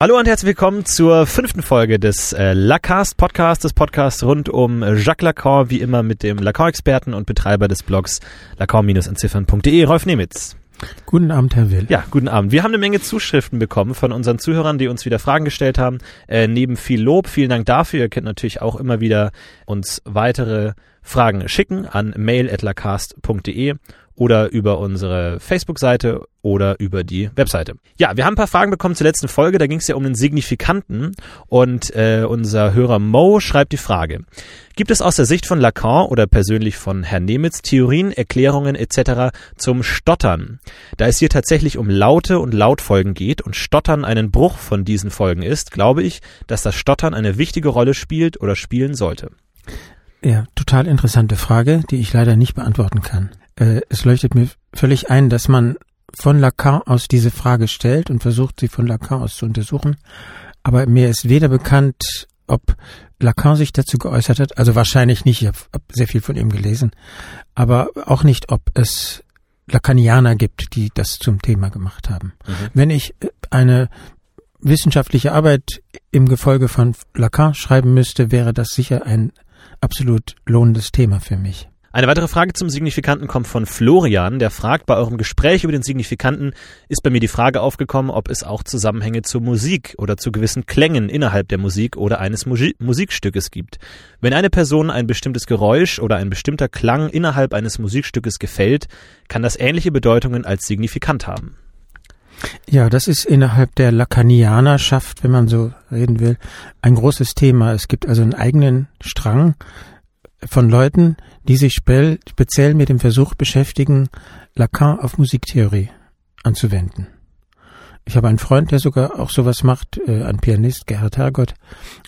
Hallo und herzlich willkommen zur fünften Folge des äh, Lacast Podcasts, des Podcasts rund um Jacques Lacan, wie immer mit dem Lacan-Experten und Betreiber des Blogs lacan-entziffern.de, Rolf Nemitz. Guten Abend, Herr Will. Ja, guten Abend. Wir haben eine Menge Zuschriften bekommen von unseren Zuhörern, die uns wieder Fragen gestellt haben. Äh, neben viel Lob, vielen Dank dafür. Ihr könnt natürlich auch immer wieder uns weitere Fragen schicken an mail.lacast.de oder über unsere Facebook-Seite oder über die Webseite. Ja, wir haben ein paar Fragen bekommen zur letzten Folge. Da ging es ja um den Signifikanten und äh, unser Hörer Mo schreibt die Frage. Gibt es aus der Sicht von Lacan oder persönlich von Herrn Nemitz Theorien, Erklärungen etc. zum Stottern? Da es hier tatsächlich um Laute und Lautfolgen geht und Stottern einen Bruch von diesen Folgen ist, glaube ich, dass das Stottern eine wichtige Rolle spielt oder spielen sollte. Ja, total interessante Frage, die ich leider nicht beantworten kann äh, es leuchtet mir völlig ein, dass man von Lacan aus diese Frage stellt und versucht, sie von Lacan aus zu untersuchen. Aber mir ist weder bekannt, ob Lacan sich dazu geäußert hat, also wahrscheinlich nicht, ich habe sehr viel von ihm gelesen, aber auch nicht, ob es Lacanianer gibt, die das zum Thema gemacht haben. Mhm. Wenn ich äh, eine wissenschaftliche Arbeit im Gefolge von Lacan schreiben müsste, wäre das sicher ein absolut lohnendes Thema für mich. Eine weitere Frage zum Signifikanten kommt von Florian, der fragt, bei eurem Gespräch über den Signifikanten ist bei mir die Frage aufgekommen, ob es auch Zusammenhänge zur Musik oder zu gewissen Klängen innerhalb der Musik oder eines Musi Musikstückes gibt. Wenn eine Person ein bestimmtes Geräusch oder ein bestimmter Klang innerhalb eines Musikstückes gefällt, kann das ähnliche Bedeutungen als signifikant haben. Ja, das ist innerhalb der Lacanianerschaft, wenn man so reden will, ein großes Thema. Es gibt also einen eigenen Strang von Leuten, die sich speziell mit dem Versuch beschäftigen, Lacan auf Musiktheorie anzuwenden. Ich habe einen Freund, der sogar auch sowas macht, äh, ein Pianist, Gerhard Hergott,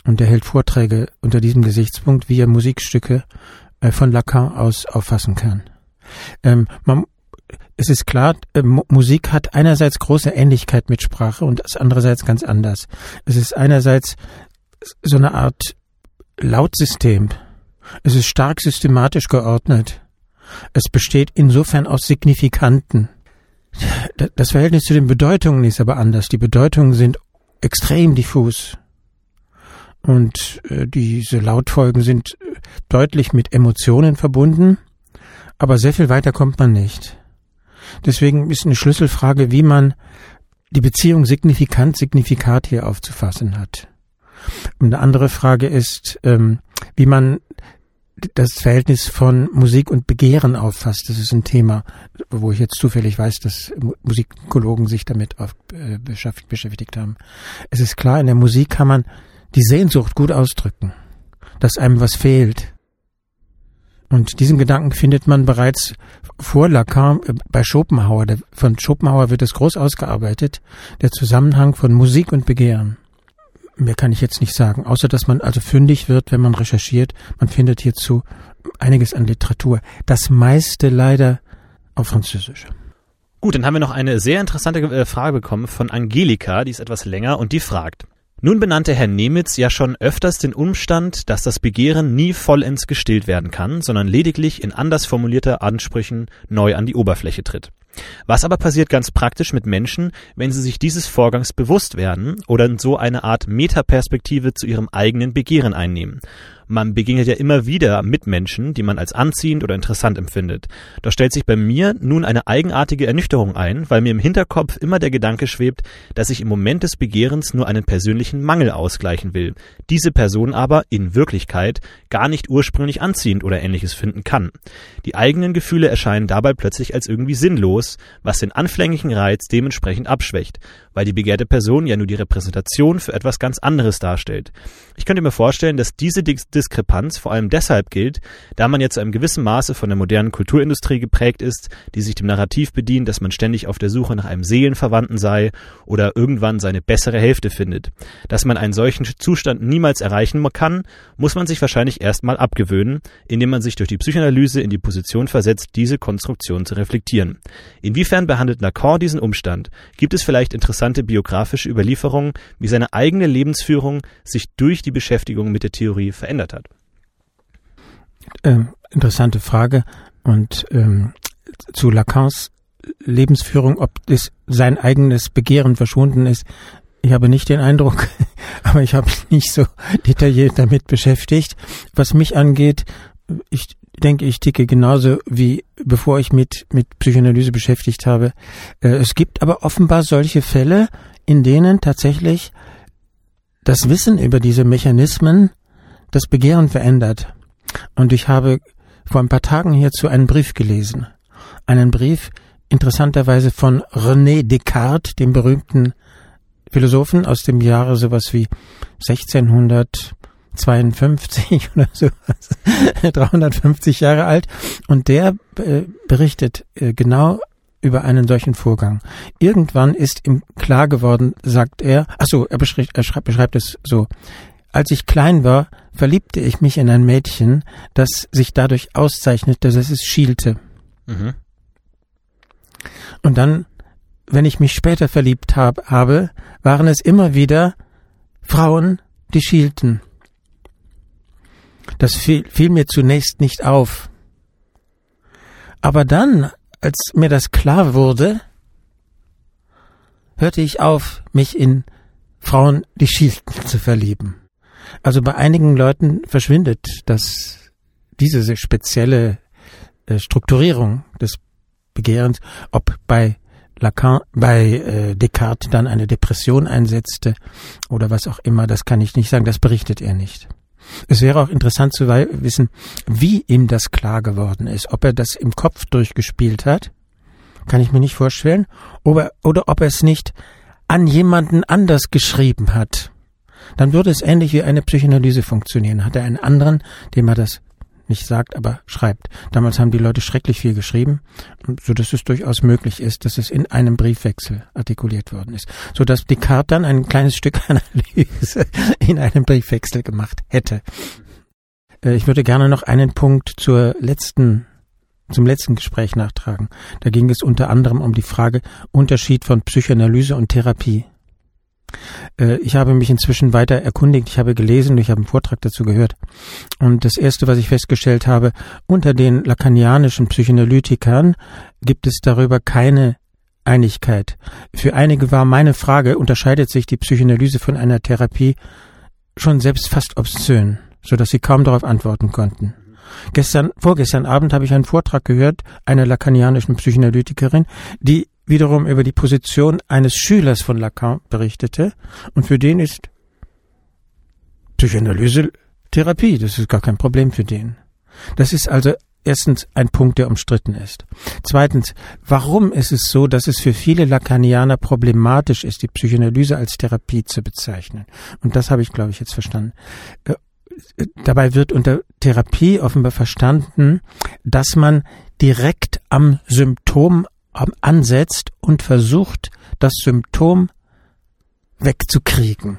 und der hält Vorträge unter diesem Gesichtspunkt, wie er Musikstücke äh, von Lacan aus auffassen kann. Ähm, man, es ist klar, äh, Musik hat einerseits große Ähnlichkeit mit Sprache und das andererseits ganz anders. Es ist einerseits so eine Art Lautsystem, es ist stark systematisch geordnet. Es besteht insofern aus Signifikanten. Das Verhältnis zu den Bedeutungen ist aber anders. Die Bedeutungen sind extrem diffus. Und äh, diese Lautfolgen sind äh, deutlich mit Emotionen verbunden, aber sehr viel weiter kommt man nicht. Deswegen ist eine Schlüsselfrage, wie man die Beziehung signifikant, signifikat hier aufzufassen hat. Und eine andere Frage ist, ähm, wie man das Verhältnis von Musik und Begehren auffasst. Das ist ein Thema, wo ich jetzt zufällig weiß, dass Musikologen sich damit auf, äh, beschäftigt haben. Es ist klar, in der Musik kann man die Sehnsucht gut ausdrücken, dass einem was fehlt. Und diesen Gedanken findet man bereits vor Lacan äh, bei Schopenhauer. Von Schopenhauer wird es groß ausgearbeitet, der Zusammenhang von Musik und Begehren. Mehr kann ich jetzt nicht sagen, außer dass man also fündig wird, wenn man recherchiert. Man findet hierzu einiges an Literatur. Das meiste leider auf Französisch. Gut, dann haben wir noch eine sehr interessante äh, Frage bekommen von Angelika, die ist etwas länger und die fragt. Nun benannte Herr Nemitz ja schon öfters den Umstand, dass das Begehren nie vollends gestillt werden kann, sondern lediglich in anders formulierter Ansprüchen neu an die Oberfläche tritt. Was aber passiert ganz praktisch mit Menschen, wenn sie sich dieses Vorgangs bewusst werden oder in so eine Art Metaperspektive zu ihrem eigenen Begehren einnehmen? Man begegnet ja immer wieder Mitmenschen, die man als anziehend oder interessant empfindet. Doch stellt sich bei mir nun eine eigenartige Ernüchterung ein, weil mir im Hinterkopf immer der Gedanke schwebt, dass ich im Moment des Begehrens nur einen persönlichen Mangel ausgleichen will, diese Person aber in Wirklichkeit gar nicht ursprünglich anziehend oder ähnliches finden kann. Die eigenen Gefühle erscheinen dabei plötzlich als irgendwie sinnlos, was den anfänglichen Reiz dementsprechend abschwächt, weil die begehrte Person ja nur die Repräsentation für etwas ganz anderes darstellt. Ich könnte mir vorstellen, dass diese Diskrepanz vor allem deshalb gilt, da man jetzt zu einem gewissen Maße von der modernen Kulturindustrie geprägt ist, die sich dem Narrativ bedient, dass man ständig auf der Suche nach einem Seelenverwandten sei oder irgendwann seine bessere Hälfte findet. Dass man einen solchen Zustand niemals erreichen kann, muss man sich wahrscheinlich erstmal abgewöhnen, indem man sich durch die Psychoanalyse in die Position versetzt, diese Konstruktion zu reflektieren. Inwiefern behandelt Lacan diesen Umstand? Gibt es vielleicht interessante interessante biografische Überlieferungen, wie seine eigene Lebensführung sich durch die Beschäftigung mit der Theorie verändert hat. Ähm, interessante Frage. Und ähm, zu Lacans Lebensführung, ob das sein eigenes Begehren verschwunden ist, Ich habe nicht den Eindruck, aber ich habe mich nicht so detailliert damit beschäftigt. Was mich angeht, ich denke, ich ticke genauso wie bevor ich mit, mit Psychoanalyse beschäftigt habe. Äh, es gibt aber offenbar solche Fälle, in denen tatsächlich das Wissen über diese Mechanismen das Begehren verändert. Und ich habe vor ein paar Tagen hierzu einen Brief gelesen. Einen Brief interessanterweise von René Descartes, dem berühmten Philosophen aus dem Jahre sowas wie 1652 oder sowas, 350 Jahre alt. Und der äh, berichtet äh, genau über einen solchen Vorgang. Irgendwann ist ihm klar geworden, sagt er, ach so, er beschreibt, er schreibt, beschreibt es so. Als ich klein war, verliebte ich mich in ein Mädchen, das sich dadurch auszeichnete, dass es schielte. Mhm. Und dann, wenn ich mich später verliebt hab, habe, waren es immer wieder Frauen, die schielten. Das fiel, fiel mir zunächst nicht auf. Aber dann, als mir das klar wurde, hörte ich auf, mich in Frauen, die schielten, zu verlieben. Also bei einigen Leuten verschwindet das, diese spezielle äh, Strukturierung des Begehrens, ob bei Lacan, bei äh, Descartes dann eine Depression einsetzte oder was auch immer, das kann ich nicht sagen, das berichtet er nicht. Es wäre auch interessant zu wissen, wie ihm das klar geworden ist, ob er das im Kopf durchgespielt hat, kann ich mir nicht vorstellen, oder, oder ob er es nicht an jemanden anders geschrieben hat. Dann würde es ähnlich wie eine Psychoanalyse funktionieren. Hat er einen anderen, dem er das nicht sagt, aber schreibt. Damals haben die Leute schrecklich viel geschrieben, so dass es durchaus möglich ist, dass es in einem Briefwechsel artikuliert worden ist, so dass Descartes dann ein kleines Stück Analyse in einem Briefwechsel gemacht hätte. Äh, ich würde gerne noch einen Punkt zur letzten zum letzten Gespräch nachtragen. Da ging es unter anderem um die Frage Unterschied von Psychoanalyse und Therapie. Äh, ich habe mich inzwischen weiter erkundigt, ich habe gelesen, ich habe einen Vortrag dazu gehört. Und das Erste, was ich festgestellt habe, unter den lakanianischen Psychoanalytikern gibt es darüber keine Einigkeit. Für einige war meine Frage, unterscheidet sich die Psychoanalyse von einer Therapie schon selbst fast obszön, so dass sie kaum darauf antworten konnten. Gestern, vorgestern Abend habe ich einen Vortrag gehört einer lakanianischen Psychoanalytikerin, die wiederum über die Position eines Schülers von Lacan berichtete und für den ist Psychoanalyse Therapie, das ist gar kein Problem für den. Das ist also erstens ein Punkt, der umstritten ist. Zweitens, warum ist es so, dass es für viele Lacanianer problematisch ist, die Psychoanalyse als Therapie zu bezeichnen? Und das habe ich, glaube ich, jetzt verstanden. Äh, dabei wird unter Therapie offenbar verstanden, dass man direkt am Symptom ansetzt und versucht, das Symptom wegzukriegen.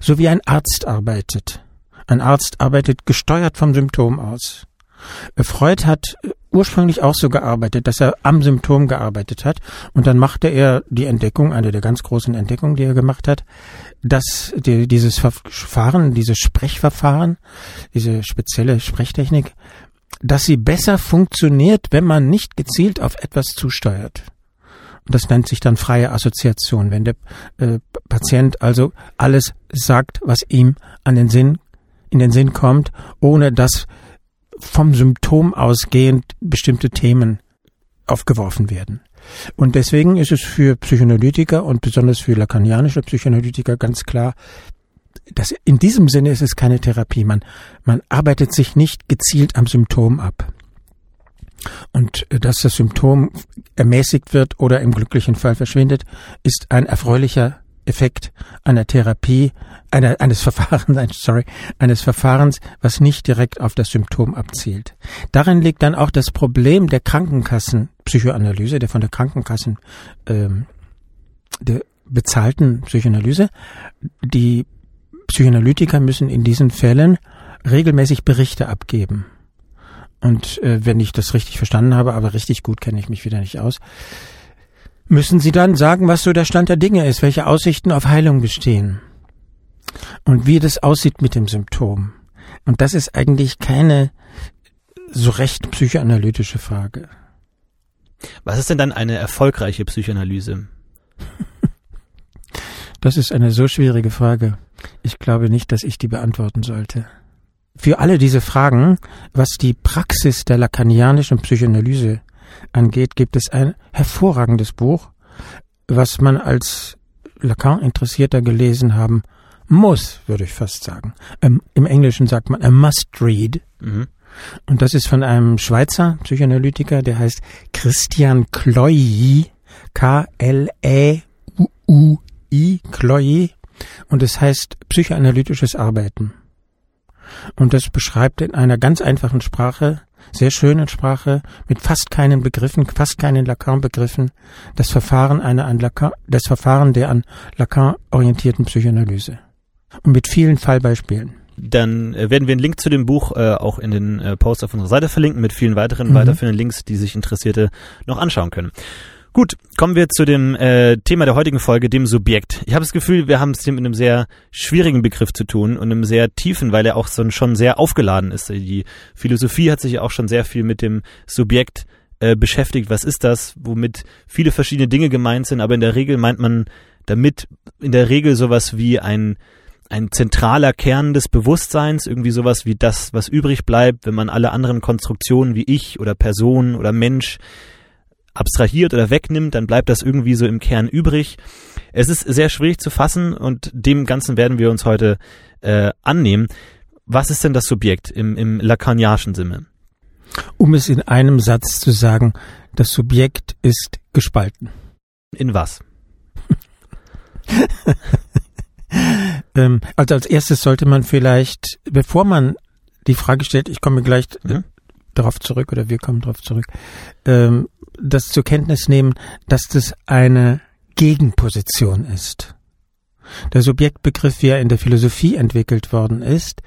So wie ein Arzt arbeitet. Ein Arzt arbeitet gesteuert vom Symptom aus. Freud hat ursprünglich auch so gearbeitet, dass er am Symptom gearbeitet hat und dann machte er die Entdeckung, eine der ganz großen Entdeckungen, die er gemacht hat, dass die, dieses Verfahren, dieses Sprechverfahren, diese spezielle Sprechtechnik dass sie besser funktioniert, wenn man nicht gezielt auf etwas zusteuert. Und das nennt sich dann freie Assoziation, wenn der äh, Patient also alles sagt, was ihm an den Sinn, in den Sinn kommt, ohne dass vom Symptom ausgehend bestimmte Themen aufgeworfen werden. Und deswegen ist es für Psychoanalytiker und besonders für lakanianische Psychoanalytiker ganz klar, das, in diesem Sinne ist es keine Therapie. Man, man arbeitet sich nicht gezielt am Symptom ab. Und äh, dass das Symptom ermäßigt wird oder im glücklichen Fall verschwindet, ist ein erfreulicher Effekt einer Therapie, einer, eines Verfahrens, sorry, eines Verfahrens, was nicht direkt auf das Symptom abzielt. Darin liegt dann auch das Problem der Krankenkassenpsychoanalyse, der von der Krankenkassen ähm, der bezahlten Psychoanalyse. Die Psychoanalytiker müssen in diesen Fällen regelmäßig Berichte abgeben. Und äh, wenn ich das richtig verstanden habe, aber richtig gut kenne ich mich wieder nicht aus, müssen sie dann sagen, was so der Stand der Dinge ist, welche Aussichten auf Heilung bestehen und wie das aussieht mit dem Symptom. Und das ist eigentlich keine so recht psychoanalytische Frage. Was ist denn dann eine erfolgreiche Psychoanalyse? Das ist eine so schwierige Frage. Ich glaube nicht, dass ich die beantworten sollte. Für alle diese Fragen, was die Praxis der lacanianischen Psychoanalyse angeht, gibt es ein hervorragendes Buch, was man als Lacan-Interessierter gelesen haben muss, würde ich fast sagen. Ähm, Im Englischen sagt man a must read. Mhm. Und das ist von einem Schweizer Psychoanalytiker, der heißt Christian Kloyi, K-L-E-U-I, Kloyi. Und es heißt psychoanalytisches Arbeiten. Und das beschreibt in einer ganz einfachen Sprache, sehr schönen Sprache, mit fast keinen Begriffen, fast keinen Lacan-Begriffen, das Verfahren einer an Lacan, das Verfahren der an Lacan orientierten Psychoanalyse. Und mit vielen Fallbeispielen. Dann äh, werden wir einen Link zu dem Buch äh, auch in den äh, Post auf unserer Seite verlinken mit vielen weiteren mhm. weiterführenden Links, die sich Interessierte noch anschauen können. Gut, kommen wir zu dem äh, Thema der heutigen Folge, dem Subjekt. Ich habe das Gefühl, wir haben es hier mit einem sehr schwierigen Begriff zu tun und einem sehr tiefen, weil er auch so schon sehr aufgeladen ist. Die Philosophie hat sich auch schon sehr viel mit dem Subjekt äh, beschäftigt. Was ist das? Womit viele verschiedene Dinge gemeint sind, aber in der Regel meint man damit in der Regel sowas wie ein ein zentraler Kern des Bewusstseins, irgendwie sowas wie das, was übrig bleibt, wenn man alle anderen Konstruktionen wie ich oder Person oder Mensch abstrahiert oder wegnimmt, dann bleibt das irgendwie so im Kern übrig. Es ist sehr schwierig zu fassen und dem Ganzen werden wir uns heute äh, annehmen. Was ist denn das Subjekt im, im lacanianischen Sinne? Um es in einem Satz zu sagen, das Subjekt ist gespalten. In was? ähm, also als erstes sollte man vielleicht, bevor man die Frage stellt, ich komme gleich mhm. darauf zurück oder wir kommen darauf zurück, ähm, das zur Kenntnis nehmen, dass das eine Gegenposition ist. Der Subjektbegriff, wie er in der Philosophie entwickelt worden ist,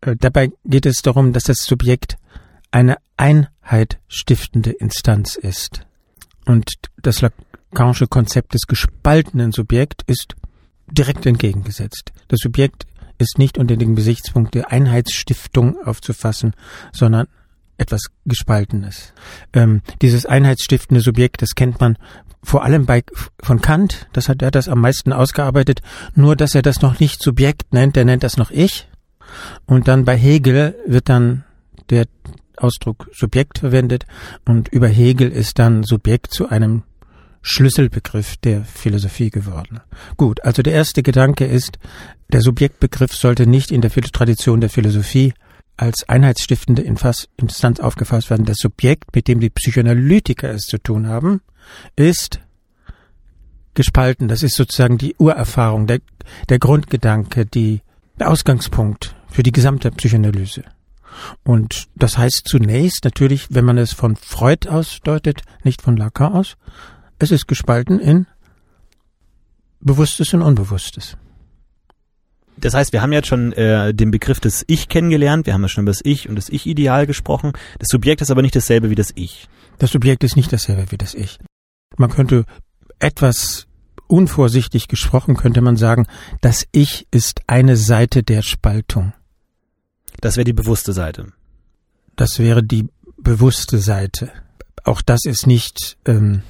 äh, dabei geht es darum, dass das Subjekt eine Einheit stiftende Instanz ist. Und das Lacanische Konzept des gespaltenen Subjekt ist direkt entgegengesetzt. Das Subjekt ist nicht unter dem Gesichtspunkt der Einheitsstiftung aufzufassen, sondern etwas Gespaltenes. Ähm, dieses einheitsstiftende Subjekt, das kennt man vor allem bei von Kant, das hat er das am meisten ausgearbeitet, nur dass er das noch nicht Subjekt nennt, er nennt das noch Ich. Und dann bei Hegel wird dann der Ausdruck Subjekt verwendet und über Hegel ist dann Subjekt zu einem Schlüsselbegriff der Philosophie geworden. Gut, also der erste Gedanke ist, der Subjektbegriff sollte nicht in der Tradition der Philosophie als einheitsstiftende Instanz aufgefasst werden. Das Subjekt, mit dem die Psychoanalytiker es zu tun haben, ist gespalten. Das ist sozusagen die Urerfahrung, der, der Grundgedanke, die, der Ausgangspunkt für die gesamte Psychoanalyse. Und das heißt zunächst natürlich, wenn man es von Freud ausdeutet, nicht von Lacan aus, es ist gespalten in Bewusstes und Unbewusstes. Das heißt, wir haben jetzt schon äh, den Begriff des Ich kennengelernt, wir haben ja schon über das Ich und das Ich-Ideal gesprochen. Das Subjekt ist aber nicht dasselbe wie das Ich. Das Subjekt ist nicht dasselbe wie das Ich. Man könnte etwas unvorsichtig gesprochen, könnte man sagen, das Ich ist eine Seite der Spaltung. Das wäre die bewusste Seite. Das wäre die bewusste Seite. Auch das ist nicht ähm,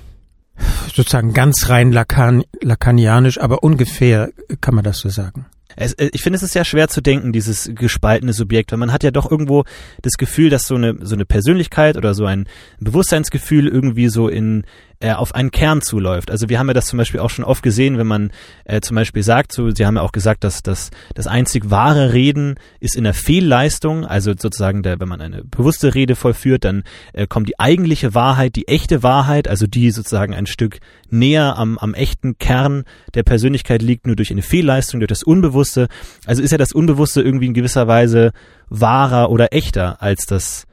sozusagen ganz rein Lacan, lacanianisch, aber ungefähr kann man das so sagen. Es, äh, ich finde, es ist sehr schwer zu denken, dieses gespaltene Subjekt, weil man hat ja doch irgendwo das Gefühl, dass so eine, so eine Persönlichkeit oder so ein Bewusstseinsgefühl irgendwie so in, äh, auf einen Kern zuläuft. Also wir haben ja das zum Beispiel auch schon oft gesehen, wenn man äh, zum Beispiel sagt, so, Sie haben ja auch gesagt, dass, dass das einzig wahre Reden ist in der Fehlleistung, also sozusagen, der, wenn man eine bewusste Rede vollführt, dann äh, kommt die eigentliche Wahrheit, die echte Wahrheit, also die sozusagen ein Stück näher am, am echten Kern der Persönlichkeit liegt, nur durch eine Fehlleistung, durch das Unbewusste. Also ist ja das Unbewusste irgendwie in gewisser Weise wahrer oder echter als das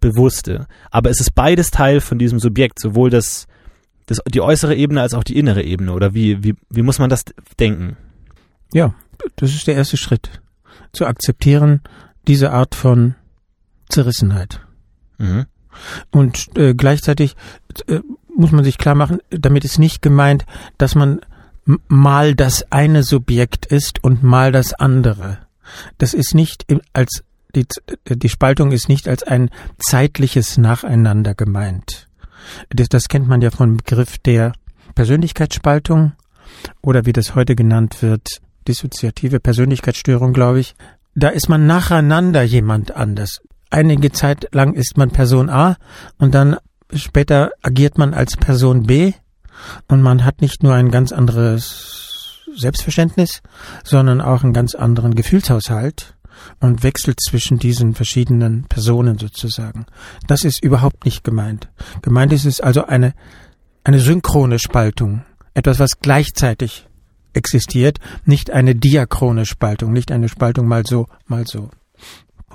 Bewusste. Aber es ist beides Teil von diesem Subjekt, sowohl das das, die äußere Ebene als auch die innere Ebene? Oder wie, wie, wie muss man das denken? Ja, das ist der erste Schritt. Zu akzeptieren, diese Art von Zerrissenheit. Mhm. Und äh, gleichzeitig äh, muss man sich klar machen, damit ist nicht gemeint, dass man mal das eine Subjekt ist und mal das andere. Das ist nicht als die, die Spaltung ist nicht als ein zeitliches Nacheinander gemeint. Das, das kennt man ja vom Begriff der Persönlichkeitsspaltung oder wie das heute genannt wird, dissoziative Persönlichkeitsstörung, glaube ich. Da ist man nacheinander jemand anders. Einige Zeit lang ist man Person A und dann später agiert man als Person B und man hat nicht nur ein ganz anderes Selbstverständnis, sondern auch einen ganz anderen Gefühlshaushalt und wechselt zwischen diesen verschiedenen Personen sozusagen. Das ist überhaupt nicht gemeint. Gemeint ist es also eine, eine synchrone Spaltung. Etwas, was gleichzeitig existiert, nicht eine diachrone Spaltung, nicht eine Spaltung mal so, mal so.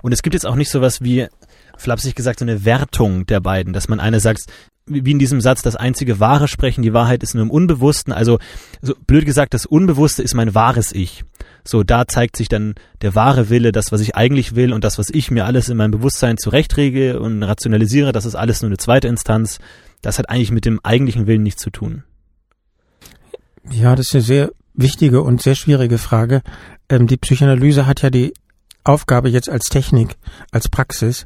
Und es gibt jetzt auch nicht sowas wie, flapsig gesagt, so eine Wertung der beiden, dass man eine sagt, wie in diesem Satz, das einzige wahre Sprechen, die Wahrheit ist nur im Unbewussten. Also, so blöd gesagt, das Unbewusste ist mein wahres Ich. So, da zeigt sich dann der wahre Wille, das, was ich eigentlich will und das, was ich mir alles in meinem Bewusstsein zurechtrege und rationalisiere, das ist alles nur eine zweite Instanz. Das hat eigentlich mit dem eigentlichen Willen nichts zu tun. Ja, das ist eine sehr wichtige und sehr schwierige Frage. Ähm, die Psychoanalyse hat ja die Aufgabe jetzt als Technik, als Praxis,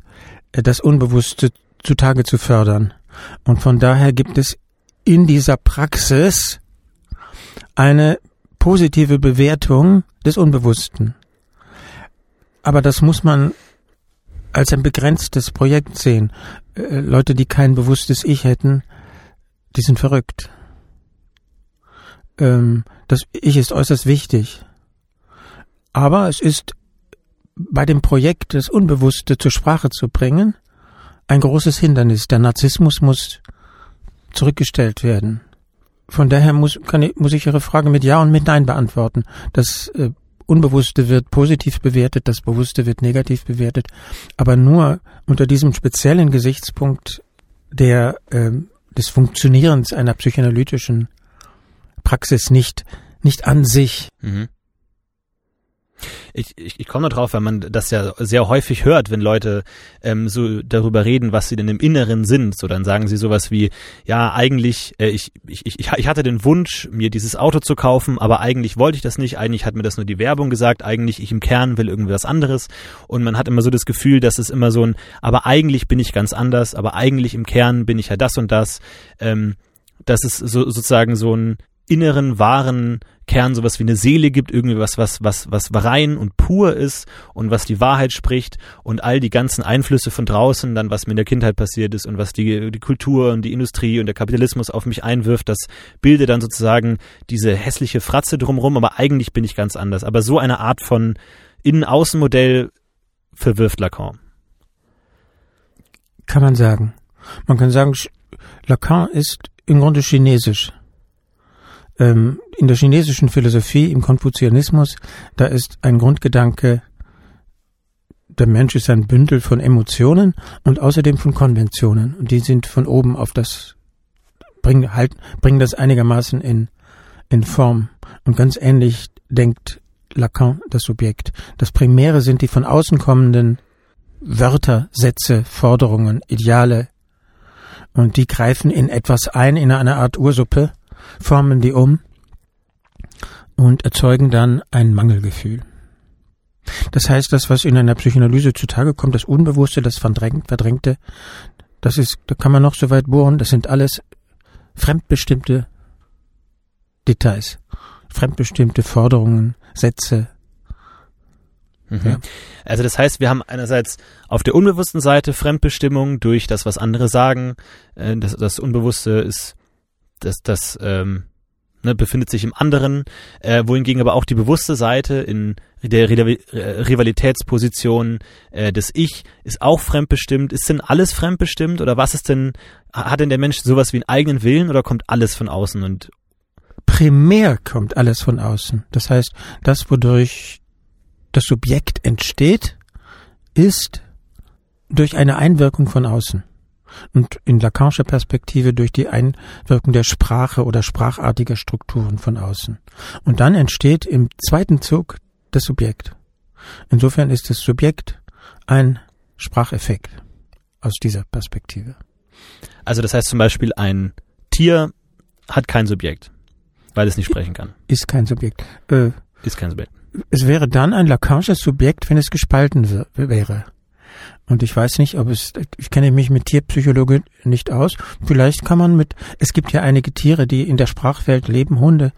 äh, das Unbewusste zutage zu fördern. Und von daher gibt es in dieser Praxis eine positive Bewertung des Unbewussten. Aber das muss man als ein begrenztes Projekt sehen. Äh, Leute, die kein bewusstes Ich hätten, die sind verrückt. Ähm, das Ich ist äußerst wichtig. Aber es ist bei dem Projekt, das Unbewusste zur Sprache zu bringen, ein großes Hindernis. Der Narzissmus muss zurückgestellt werden. Von daher muss, kann ich, muss ich Ihre Frage mit Ja und mit Nein beantworten. Das äh, Unbewusste wird positiv bewertet, das Bewusste wird negativ bewertet, aber nur unter diesem speziellen Gesichtspunkt der, äh, des Funktionierens einer psychoanalytischen Praxis nicht, nicht an sich. Mhm. Ich, ich, ich komme drauf, weil man das ja sehr häufig hört, wenn Leute ähm, so darüber reden, was sie denn im Inneren sind. So dann sagen sie sowas wie, ja, eigentlich, äh, ich, ich, ich, ich hatte den Wunsch, mir dieses Auto zu kaufen, aber eigentlich wollte ich das nicht, eigentlich hat mir das nur die Werbung gesagt, eigentlich ich im Kern will irgendwie was anderes. Und man hat immer so das Gefühl, dass es immer so ein, aber eigentlich bin ich ganz anders, aber eigentlich im Kern bin ich ja das und das. Ähm, dass es so, sozusagen so ein inneren, wahren Kern sowas wie eine Seele gibt, irgendwie was, was, was, was rein und pur ist und was die Wahrheit spricht und all die ganzen Einflüsse von draußen, dann was mir in der Kindheit passiert ist und was die, die Kultur und die Industrie und der Kapitalismus auf mich einwirft, das bildet dann sozusagen diese hässliche Fratze drumrum, aber eigentlich bin ich ganz anders. Aber so eine Art von Innen-Außen-Modell verwirft Lacan. Kann man sagen. Man kann sagen, Lacan ist im Grunde chinesisch ähm, in der chinesischen Philosophie, im Konfuzianismus, da ist ein Grundgedanke, der Mensch ist ein Bündel von Emotionen und außerdem von Konventionen. Und die sind von oben auf das, bringen, halt, bringen das einigermaßen in, in Form. Und ganz ähnlich denkt Lacan das Subjekt. Das Primäre sind die von außen kommenden Wörter, Sätze, Forderungen, Ideale. Und die greifen in etwas ein, in eine Art Ursuppe formen die um und erzeugen dann ein Mangelgefühl. Das heißt, das, was in einer Psychoanalyse zutage kommt, das Unbewusste, das Verdrängte, das ist, da kann man noch so weit bohren, das sind alles fremdbestimmte Details, fremdbestimmte Forderungen, Sätze. Mhm. Ja. Also das heißt, wir haben einerseits auf der unbewussten Seite Fremdbestimmung durch das, was andere sagen. Äh, das, das Unbewusste ist das, das ähm, ne, befindet sich im anderen, äh, wohingegen aber auch die bewusste Seite in der Rivalitätsposition äh, des Ich ist auch fremdbestimmt. Ist denn alles fremdbestimmt oder was ist denn, hat denn der Mensch sowas wie einen eigenen Willen oder kommt alles von außen und primär kommt alles von außen. Das heißt, das, wodurch das Subjekt entsteht, ist durch eine Einwirkung von außen und in Lacanischer Perspektive durch die Einwirkung der Sprache oder sprachartiger Strukturen von außen. Und dann entsteht im zweiten Zug das Subjekt. Insofern ist das Subjekt ein Spracheffekt aus dieser Perspektive. Also das heißt zum Beispiel, ein Tier hat kein Subjekt, weil es nicht sprechen kann. Ist kein Subjekt. Äh, ist kein Subjekt. Es wäre dann ein Lacanisches Subjekt, wenn es gespalten wäre. Und ich weiß nicht, ob es, ich kenne mich mit Tierpsychologie nicht aus. Vielleicht kann man mit, es gibt ja einige Tiere, die in der Sprachwelt leben, Hunde,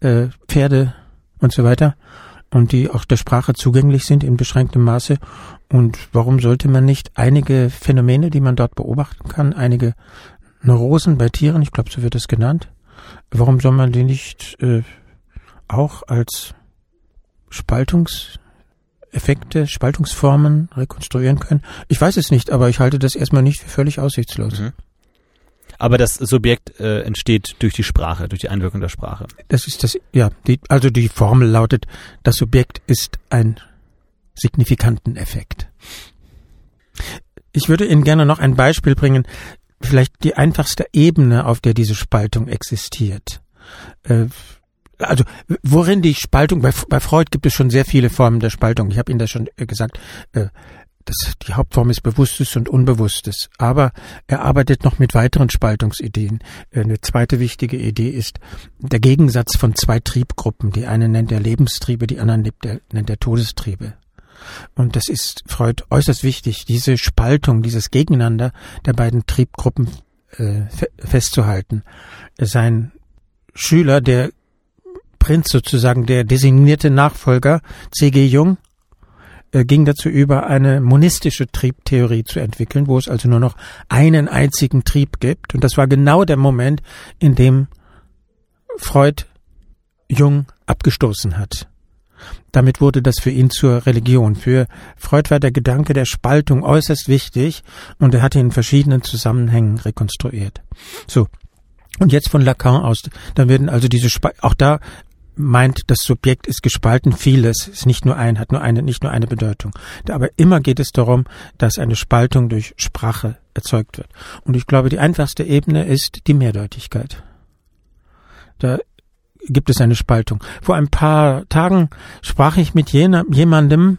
äh, Pferde und so weiter und die auch der Sprache zugänglich sind in beschränktem Maße. Und warum sollte man nicht einige Phänomene, die man dort beobachten kann, einige Neurosen bei Tieren, ich glaube, so wird es genannt, warum soll man die nicht äh, auch als Spaltungseffekte, Spaltungsformen rekonstruieren können? Ich weiß es nicht, aber ich halte das erstmal nicht für völlig aussichtslos. Mhm. Aber das Subjekt äh, entsteht durch die Sprache, durch die Einwirkung der Sprache. Das ist das, ja, die, also die Formel lautet, das Subjekt ist ein signifikanten Effekt. Ich würde Ihnen gerne noch ein Beispiel bringen, vielleicht die einfachste Ebene, auf der diese Spaltung existiert. Äh, also worin die Spaltung, bei, bei Freud gibt es schon sehr viele Formen der Spaltung. Ich habe Ihnen das schon äh, gesagt. Äh, das, die Hauptform ist Bewusstes und Unbewusstes. Aber er arbeitet noch mit weiteren Spaltungsideen. Eine zweite wichtige Idee ist der Gegensatz von zwei Triebgruppen. Die eine nennt er Lebenstriebe, die anderen nennt er Todestriebe. Und das ist Freud äußerst wichtig, diese Spaltung, dieses Gegeneinander der beiden Triebgruppen äh, festzuhalten. Sein Schüler, der Prinz sozusagen, der designierte Nachfolger C.G. Jung, äh, ging dazu über, eine monistische Triebtheorie zu entwickeln, wo es also nur noch einen einzigen Trieb gibt. Und das war genau der Moment, in dem Freud Jung abgestoßen hat. Damit wurde das für ihn zur Religion. Für Freud war der Gedanke der Spaltung äußerst wichtig und er hatte ihn in verschiedenen Zusammenhängen rekonstruiert. So. Und jetzt von Lacan aus, dann werden also diese Sp auch da meint, das Subjekt ist gespalten, vieles ist nicht nur ein, hat nur eine, nicht nur eine Bedeutung. Aber immer geht es darum, dass eine Spaltung durch Sprache erzeugt wird. Und ich glaube, die einfachste Ebene ist die Mehrdeutigkeit. Da gibt es eine Spaltung. Vor ein paar Tagen sprach ich mit jener, jemandem,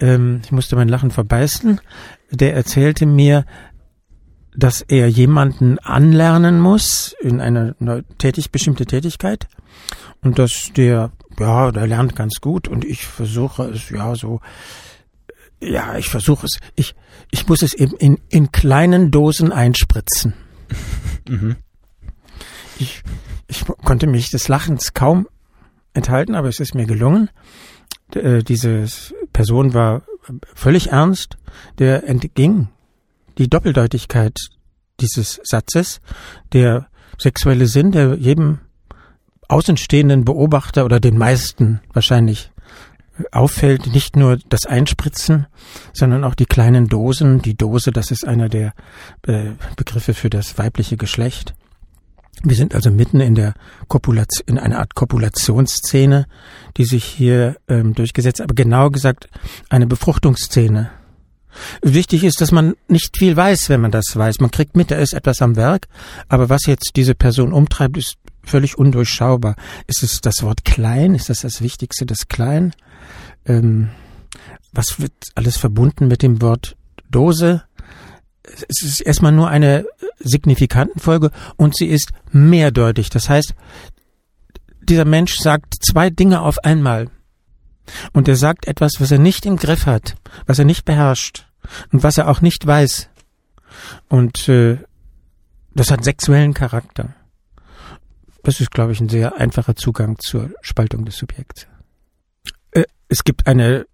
ähm, ich musste mein Lachen verbeißen, der erzählte mir, dass er jemanden anlernen muss in eine tätig, bestimmte Tätigkeit und dass der, ja, der lernt ganz gut und ich versuche es, ja, so, ja, ich versuche es, ich, ich muss es eben in, in kleinen Dosen einspritzen. Mhm. Ich, ich konnte mich des Lachens kaum enthalten, aber es ist mir gelungen. Äh, diese Person war völlig ernst, der entging die Doppeldeutigkeit dieses Satzes, der sexuelle Sinn, der jedem außenstehenden Beobachter oder den meisten wahrscheinlich auffällt, nicht nur das Einspritzen, sondern auch die kleinen Dosen. Die Dose, das ist einer der äh, Begriffe für das weibliche Geschlecht. Wir sind also mitten in der Kopulation, in einer Art Kopulationsszene, die sich hier ähm, durchgesetzt, aber genau gesagt eine Befruchtungsszene. Wichtig ist, dass man nicht viel weiß, wenn man das weiß. Man kriegt mit, da ist etwas am Werk, aber was jetzt diese Person umtreibt, ist völlig undurchschaubar. Ist es das Wort klein? Ist das das Wichtigste, das Klein? Ähm, was wird alles verbunden mit dem Wort Dose? Es ist erstmal nur eine Signifikantenfolge und sie ist mehrdeutig. Das heißt, dieser Mensch sagt zwei Dinge auf einmal. Und er sagt etwas, was er nicht im Griff hat, was er nicht beherrscht und was er auch nicht weiß. Und äh, das hat sexuellen Charakter. Das ist, glaube ich, ein sehr einfacher Zugang zur Spaltung des Subjekts. Äh, es gibt eine,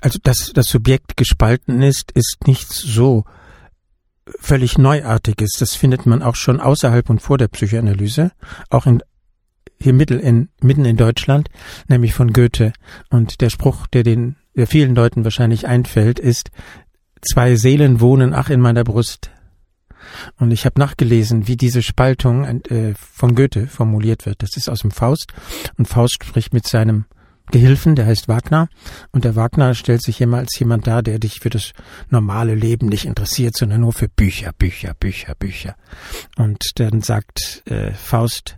also dass das Subjekt gespalten ist, ist nichts so völlig Neuartiges. Das findet man auch schon außerhalb und vor der Psychoanalyse, auch in hier mittel in, mitten in Deutschland, nämlich von Goethe. Und der Spruch, der den der vielen Leuten wahrscheinlich einfällt, ist Zwei Seelen wohnen ach in meiner Brust. Und ich habe nachgelesen, wie diese Spaltung äh, von Goethe formuliert wird. Das ist aus dem Faust. Und Faust spricht mit seinem Gehilfen, der heißt Wagner. Und der Wagner stellt sich immer als jemand dar, der dich für das normale Leben nicht interessiert, sondern nur für Bücher, Bücher, Bücher, Bücher. Und dann sagt äh, Faust,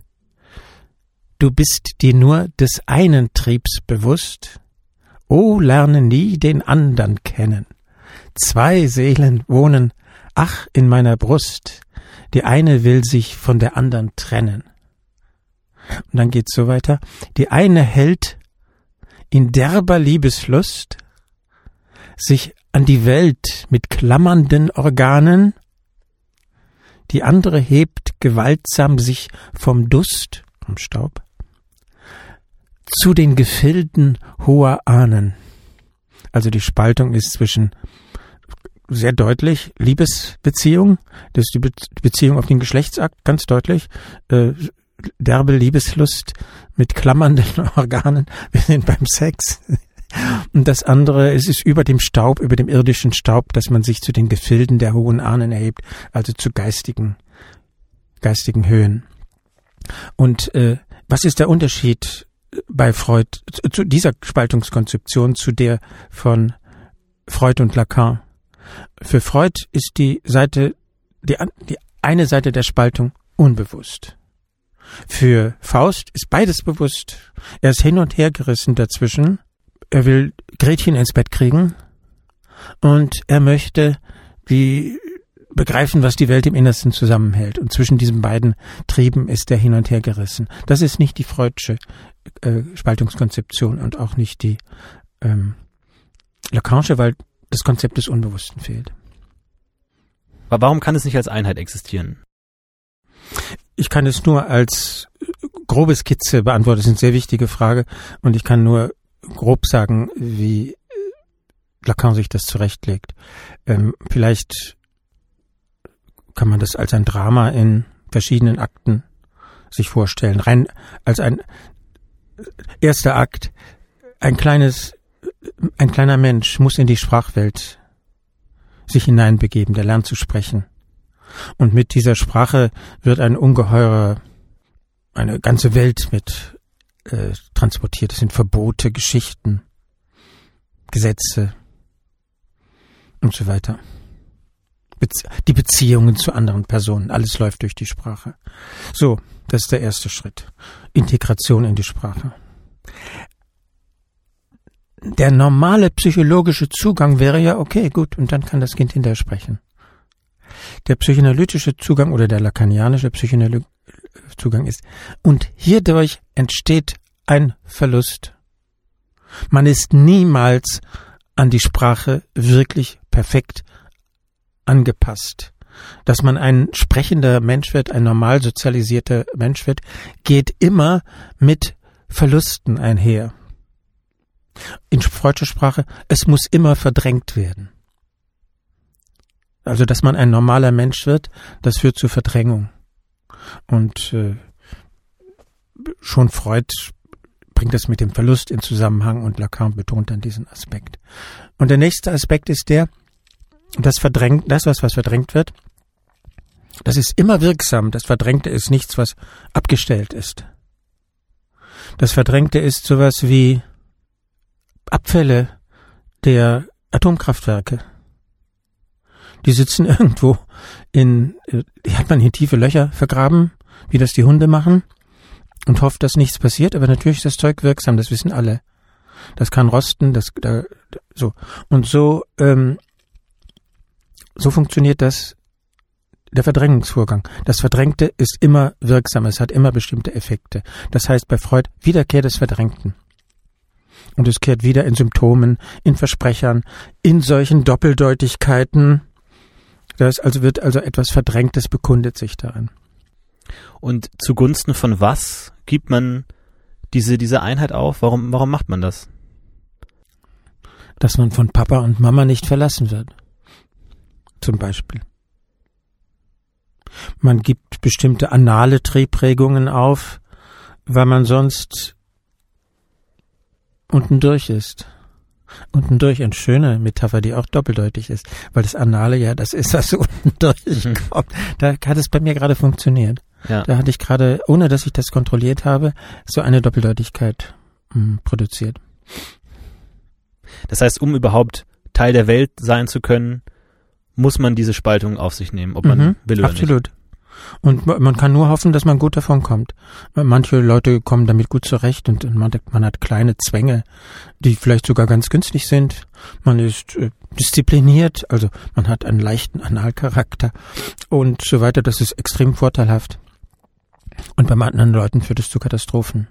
du bist dir nur des einen Triebs bewusst, oh, lerne nie den andern kennen. Zwei Seelen wohnen, ach, in meiner Brust, die eine will sich von der andern trennen. Und dann geht's so weiter, die eine hält in derber Liebeslust sich an die Welt mit klammernden Organen, die andere hebt gewaltsam sich vom Dust, vom Staub, zu den Gefilden hoher Ahnen. Also die Spaltung ist zwischen sehr deutlich Liebesbeziehung, das ist die Be Beziehung auf den Geschlechtsakt, ganz deutlich, äh, derbe Liebeslust mit klammernden Organen, wir sind beim Sex. Und das andere, es ist über dem Staub, über dem irdischen Staub, dass man sich zu den Gefilden der hohen Ahnen erhebt, also zu geistigen, geistigen Höhen. Und äh, was ist der Unterschied bei Freud zu dieser Spaltungskonzeption zu der von Freud und Lacan? Für Freud ist die Seite, die, die eine Seite der Spaltung unbewusst. Für Faust ist beides bewusst. Er ist hin und her gerissen dazwischen. Er will Gretchen ins Bett kriegen und er möchte die begreifen, was die Welt im Innersten zusammenhält. Und zwischen diesen beiden Trieben ist er hin und her gerissen. Das ist nicht die Freudsche äh, Spaltungskonzeption und auch nicht die ähm, Lacanische, weil das Konzept des Unbewussten fehlt. Aber warum kann es nicht als Einheit existieren? Ich kann es nur als grobe Skizze beantworten. Das ist eine sehr wichtige Frage und ich kann nur grob sagen, wie Lacan sich das zurechtlegt. Ähm, vielleicht kann man das als ein Drama in verschiedenen Akten sich vorstellen. Rein als ein erster Akt, ein kleines ein kleiner Mensch muss in die Sprachwelt sich hineinbegeben, der lernt zu sprechen. Und mit dieser Sprache wird ein ungeheurer, eine ganze Welt mit äh, transportiert. Es sind Verbote, Geschichten, Gesetze und so weiter. Bezie die Beziehungen zu anderen Personen, alles läuft durch die Sprache. So, das ist der erste Schritt. Integration in die Sprache der normale psychologische Zugang wäre ja, okay, gut, und dann kann das Kind hinterher sprechen. Der psychoanalytische Zugang oder der lakanianische psychoanalytische Zugang ist, und hierdurch entsteht ein Verlust. Man ist niemals an die Sprache wirklich perfekt angepasst. Dass man ein sprechender Mensch wird, ein normal sozialisierter Mensch wird, geht immer mit Verlusten einher in freudscher Sprache, es muss immer verdrängt werden. Also, dass man ein normaler Mensch wird, das führt zur Verdrängung. Und äh, schon Freud bringt das mit dem Verlust in Zusammenhang und Lacan betont dann diesen Aspekt. Und der nächste Aspekt ist der, das verdrängt, das was, was verdrängt wird, das ist immer wirksam. Das Verdrängte ist nichts, was abgestellt ist. Das Verdrängte ist sowas wie Abfälle der Atomkraftwerke. Die sitzen irgendwo in, die hat man hier tiefe Löcher vergraben, wie das die Hunde machen, und hofft, dass nichts passiert, aber natürlich ist das Zeug wirksam, das wissen alle. Das kann rosten, das, da, so. Und so, ähm, so funktioniert das, der Verdrängungsvorgang. Das Verdrängte ist immer wirksam, es hat immer bestimmte Effekte. Das heißt bei Freud Wiederkehr des Verdrängten. Und es kehrt wieder in Symptomen, in Versprechern, in solchen Doppeldeutigkeiten. Das also wird also etwas Verdrängtes bekundet sich darin. Und zugunsten von was gibt man diese, diese Einheit auf? Warum, warum macht man das? Dass man von Papa und Mama nicht verlassen wird. Zum Beispiel. Man gibt bestimmte anale Triebregungen auf, weil man sonst unten durch ist. Unten durch eine schöne Metapher, die auch doppeldeutig ist, weil das Anale ja das ist, was unten durchkommt. Da hat es bei mir gerade funktioniert. Ja. Da hatte ich gerade, ohne dass ich das kontrolliert habe, so eine Doppeldeutigkeit mh, hm, produziert. Das heißt, um überhaupt Teil der Welt sein zu können, muss man diese Spaltung auf sich nehmen, ob man mhm, will oder absolut. nicht. Und man kann nur hoffen, dass man gut davon kommt. Manche Leute kommen damit gut zurecht und man, man hat kleine Zwänge, die vielleicht sogar ganz günstig sind. Man ist äh, diszipliniert, also man hat einen leichten Analcharakter und so weiter. Das ist extrem vorteilhaft. Und bei anderen Leuten führt es zu Katastrophen.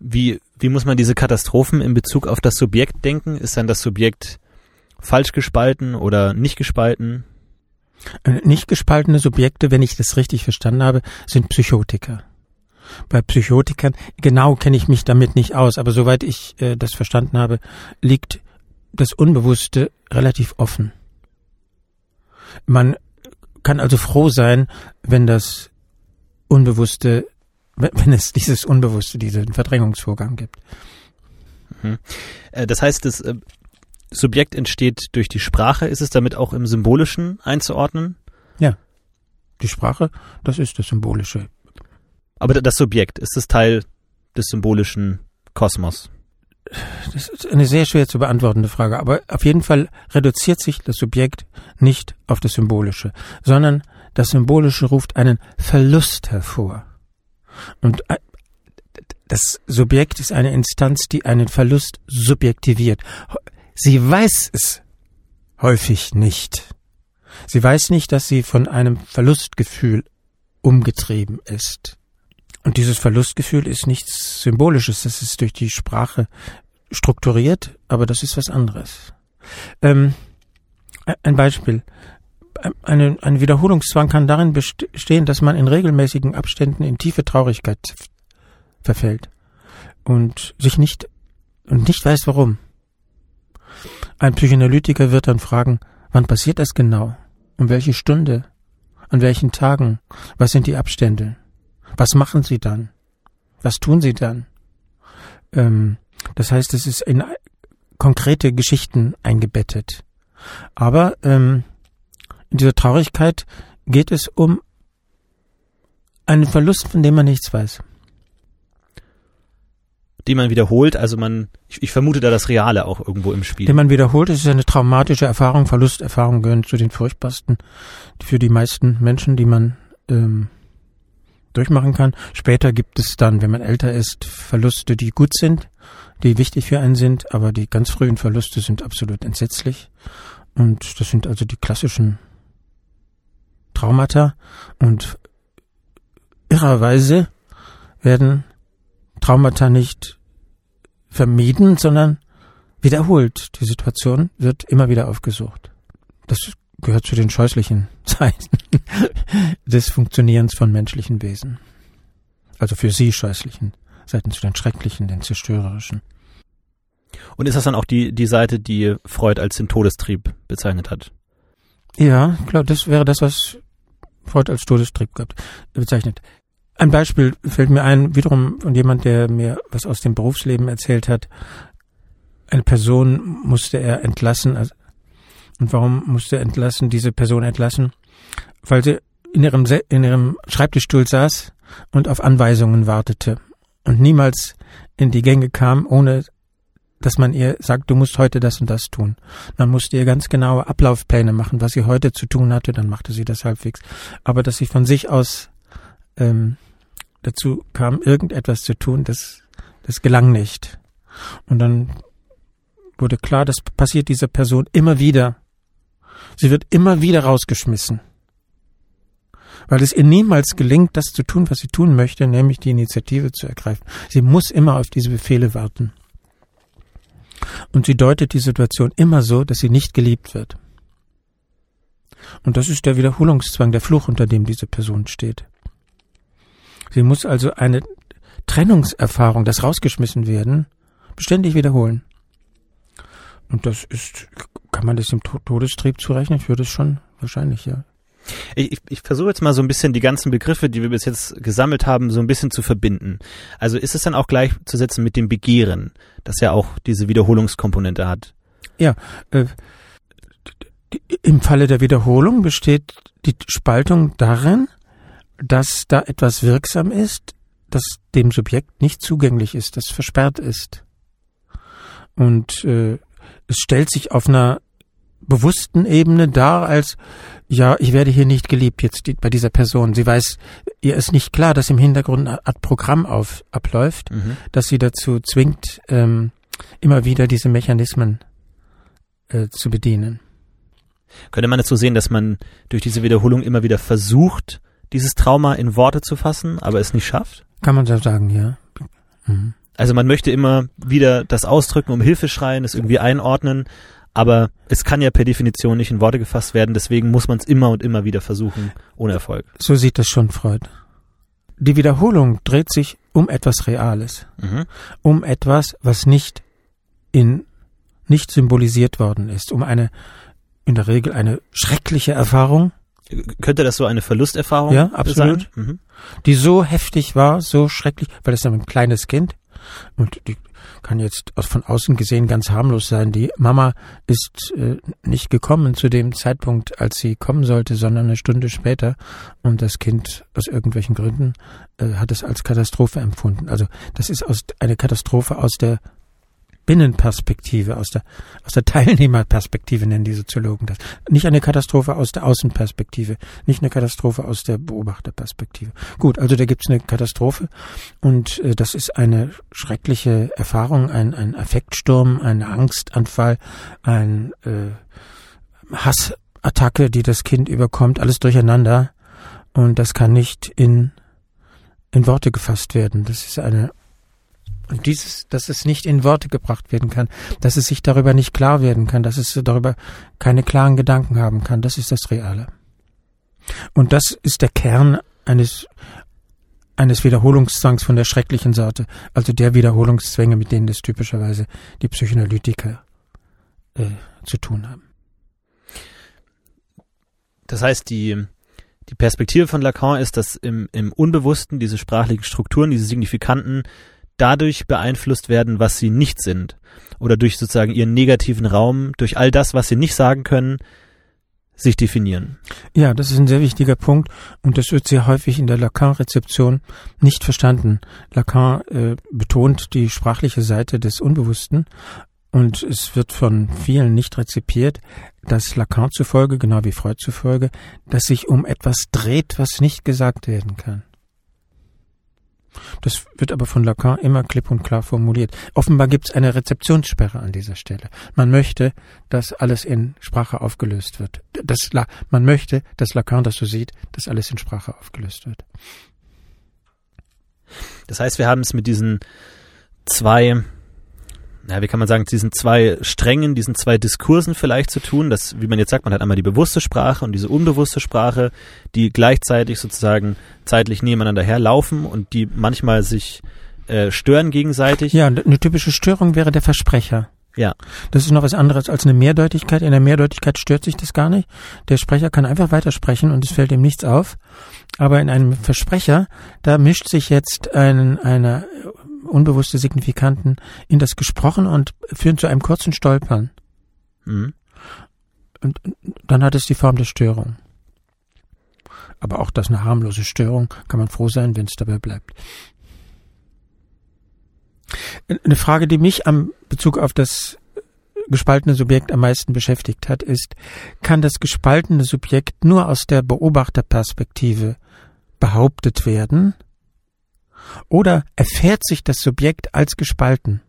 Wie, wie muss man diese Katastrophen in Bezug auf das Subjekt denken? Ist dann das Subjekt falsch gespalten oder nicht gespalten? Äh, nicht gespaltene Subjekte, wenn ich das richtig verstanden habe, sind Psychotiker. Bei Psychotikern, genau kenne ich mich damit nicht aus, aber soweit ich äh, das verstanden habe, liegt das Unbewusste relativ offen. Man kann also froh sein, wenn das Unbewusste, wenn es dieses Unbewusste, diesen Verdrängungsvorgang gibt. Mhm. Äh, das heißt, äh, Subjekt entsteht durch die Sprache. Ist es damit auch im Symbolischen einzuordnen? Ja. Die Sprache, das ist das Symbolische. Aber das Subjekt, ist es Teil des symbolischen Kosmos? Das ist eine sehr schwer zu beantwortende Frage, aber auf jeden Fall reduziert sich das Subjekt nicht auf das Symbolische, sondern das Symbolische ruft einen Verlust hervor. Und äh, das Subjekt ist eine Instanz, die einen Verlust subjektiviert. Sie weiß es häufig nicht. Sie weiß nicht, dass sie von einem Verlustgefühl umgetrieben ist. Und dieses Verlustgefühl ist nichts Symbolisches, das ist durch die Sprache strukturiert, aber das ist was anderes. Ähm, ein Beispiel. Eine, ein Wiederholungszwang kann darin bestehen, dass man in regelmäßigen Abständen in tiefe Traurigkeit verfällt und sich nicht und nicht weiß warum. Ein Psychoanalytiker wird dann fragen, wann passiert das genau? Um welche Stunde? An welchen Tagen? Was sind die Abstände? Was machen Sie dann? Was tun Sie dann? Ähm, das heißt, es ist in konkrete Geschichten eingebettet. Aber ähm, in dieser Traurigkeit geht es um einen Verlust, von dem man nichts weiß die man wiederholt. Also man, ich, ich, vermute da das Reale auch irgendwo im Spiel. Den man wiederholt, es ist eine traumatische Erfahrung, Verlusterfahrungen gehören zu den furchtbarsten für die meisten Menschen, die man ähm, durchmachen kann. Später gibt es dann, wenn man älter ist, Verluste, die gut sind, die wichtig für einen sind, aber die ganz frühen Verluste sind absolut entsetzlich. Und das sind also die klassischen Traumata. Und irrerweise werden Traumata nicht vermieden, sondern wiederholt. Die Situation wird immer wieder aufgesucht. Das gehört zu den scheußlichen Zeiten des Funktionierens von menschlichen Wesen. Also für sie scheußlichen Seiten zu den schrecklichen, den zerstörerischen. Und ist das dann auch die, die Seite, die Freud als den Todestrieb bezeichnet hat? Ja, klar, das wäre das, was Freud als Todestrieb bezeichnet. Ein Beispiel fällt mir ein, wiederum von jemand, der mir was aus dem Berufsleben erzählt hat. Eine Person musste er entlassen. Und warum musste er entlassen, diese Person entlassen? Weil sie in ihrem, in ihrem Schreibtischstuhl saß und auf Anweisungen wartete und niemals in die Gänge kam, ohne dass man ihr sagt, du musst heute das und das tun. Man musste ihr ganz genaue Ablaufpläne machen, was sie heute zu tun hatte, dann machte sie das halbwegs. Aber dass sie von sich aus ähm, dazu kam, irgendetwas zu tun, das, das gelang nicht. Und dann wurde klar, das passiert dieser Person immer wieder. Sie wird immer wieder rausgeschmissen. Weil es ihr niemals gelingt, das zu tun, was sie tun möchte, nämlich die Initiative zu ergreifen. Sie muss immer auf diese Befehle warten. Und sie deutet die Situation immer so, dass sie nicht geliebt wird. Und das ist der Wiederholungszwang, der Fluch, unter dem diese Person steht. Sie muss also eine Trennungserfahrung, das rausgeschmissen werden, beständig wiederholen. Und das ist, kann man das dem Todestrieb zurechnen? Ich würde es schon wahrscheinlich, ja. Ich, ich, ich versuche jetzt mal so ein bisschen die ganzen Begriffe, die wir bis jetzt gesammelt haben, so ein bisschen zu verbinden. Also ist es dann auch gleichzusetzen mit dem Begehren, das ja auch diese Wiederholungskomponente hat? Ja, äh, im Falle der Wiederholung besteht die Spaltung darin, dass da etwas wirksam ist, das dem Subjekt nicht zugänglich ist, das versperrt ist. Und äh, es stellt sich auf einer bewussten Ebene dar als, ja, ich werde hier nicht geliebt jetzt bei dieser Person. Sie weiß, ihr ist nicht klar, dass im Hintergrund eine Art Programm auf, abläuft, mhm. das sie dazu zwingt, ähm, immer wieder diese Mechanismen äh, zu bedienen. Könnte man dazu sehen, dass man durch diese Wiederholung immer wieder versucht, dieses Trauma in Worte zu fassen, aber es nicht schafft? Kann man so sagen, ja. Mhm. Also man möchte immer wieder das ausdrücken, um Hilfe schreien, es irgendwie einordnen, aber es kann ja per Definition nicht in Worte gefasst werden, deswegen muss man es immer und immer wieder versuchen, ohne Erfolg. So sieht das schon Freud. die Wiederholung dreht sich um etwas Reales, Mhm. um etwas, was nicht in nicht symbolisiert worden ist, um eine in der Regel eine schreckliche Erfahrung, Könnte das so eine Verlusterfahrung Ja, absolut. sein? Mhm. die so heftig war, so schrecklich, weil es dann ein kleines Kind und die kann jetzt von außen gesehen ganz harmlos sein. Die Mama ist äh, nicht gekommen zu dem Zeitpunkt, als sie kommen sollte, sondern eine Stunde später und das Kind aus irgendwelchen Gründen äh, hat es als Katastrophe empfunden. Also das ist aus, eine Katastrophe aus der Binnenperspektive, aus der, aus der Teilnehmerperspektive nennen die Soziologen das. Nicht eine Katastrophe aus der Außenperspektive, nicht eine Katastrophe aus der Beobachterperspektive. Gut, also da gibt's eine Katastrophe und äh, das ist eine schreckliche Erfahrung, ein, ein Affektsturm, ein Angstanfall, ein äh, Hassattacke, die das Kind überkommt, alles durcheinander und das kann nicht in, in Worte gefasst werden. Das ist eine und dieses, dass es nicht in Worte gebracht werden kann, dass es sich darüber nicht klar werden kann, dass es darüber keine klaren Gedanken haben kann, das ist das Reale. Und das ist der Kern eines, eines Wiederholungszwangs von der schrecklichen Sorte, also der Wiederholungszwänge, mit denen das typischerweise die Psychoanalytiker äh, zu tun haben. Das heißt, die, die Perspektive von Lacan ist, dass im, im Unbewussten diese sprachlichen Strukturen, diese Signifikanten dadurch beeinflusst werden, was sie nicht sind. Oder durch sozusagen ihren negativen Raum, durch all das, was sie nicht sagen können, sich definieren. Ja, das ist ein sehr wichtiger Punkt und das wird sehr häufig in der Lacan-Rezeption nicht verstanden. Lacan äh, betont die sprachliche Seite des Unbewussten und es wird von vielen nicht rezipiert, dass Lacan zufolge, genau wie Freud zufolge, dass sich um etwas dreht, was nicht gesagt werden kann. Das wird aber von Lacan immer klipp und klar formuliert. Offenbar gibt es eine Rezeptionssperre an dieser Stelle. Man möchte, dass alles in Sprache aufgelöst wird. Das, man möchte, dass Lacan das so sieht, dass alles in Sprache aufgelöst wird. Das heißt, wir haben es mit diesen zwei, ja, wie kann man sagen, diesen zwei Strängen, diesen zwei Diskursen vielleicht zu tun. Das, wie man jetzt sagt, man hat einmal die bewusste Sprache und diese unbewusste Sprache, die gleichzeitig sozusagen zeitlich nebeneinander herlaufen und die manchmal sich äh, stören gegenseitig. Ja, eine typische Störung wäre der Versprecher. Ja. Das ist noch was anderes als eine Mehrdeutigkeit. In der Mehrdeutigkeit stört sich das gar nicht. Der Sprecher kann einfach weitersprechen und es fällt ihm nichts auf. Aber in einem Versprecher, da mischt sich jetzt ein, eine unbewusste Signifikanten in das Gesprochen und führt zu einem kurzen Stolpern. Mhm. Und dann hat es die Form der Störung. Aber auch das eine harmlose Störung, kann man froh sein, wenn es dabei bleibt. Eine Frage, die mich am Bezug auf das gespaltene Subjekt am meisten beschäftigt hat, ist, kann das gespaltene Subjekt nur aus der Beobachterperspektive behauptet werden? Oder erfährt sich das Subjekt als gespalten?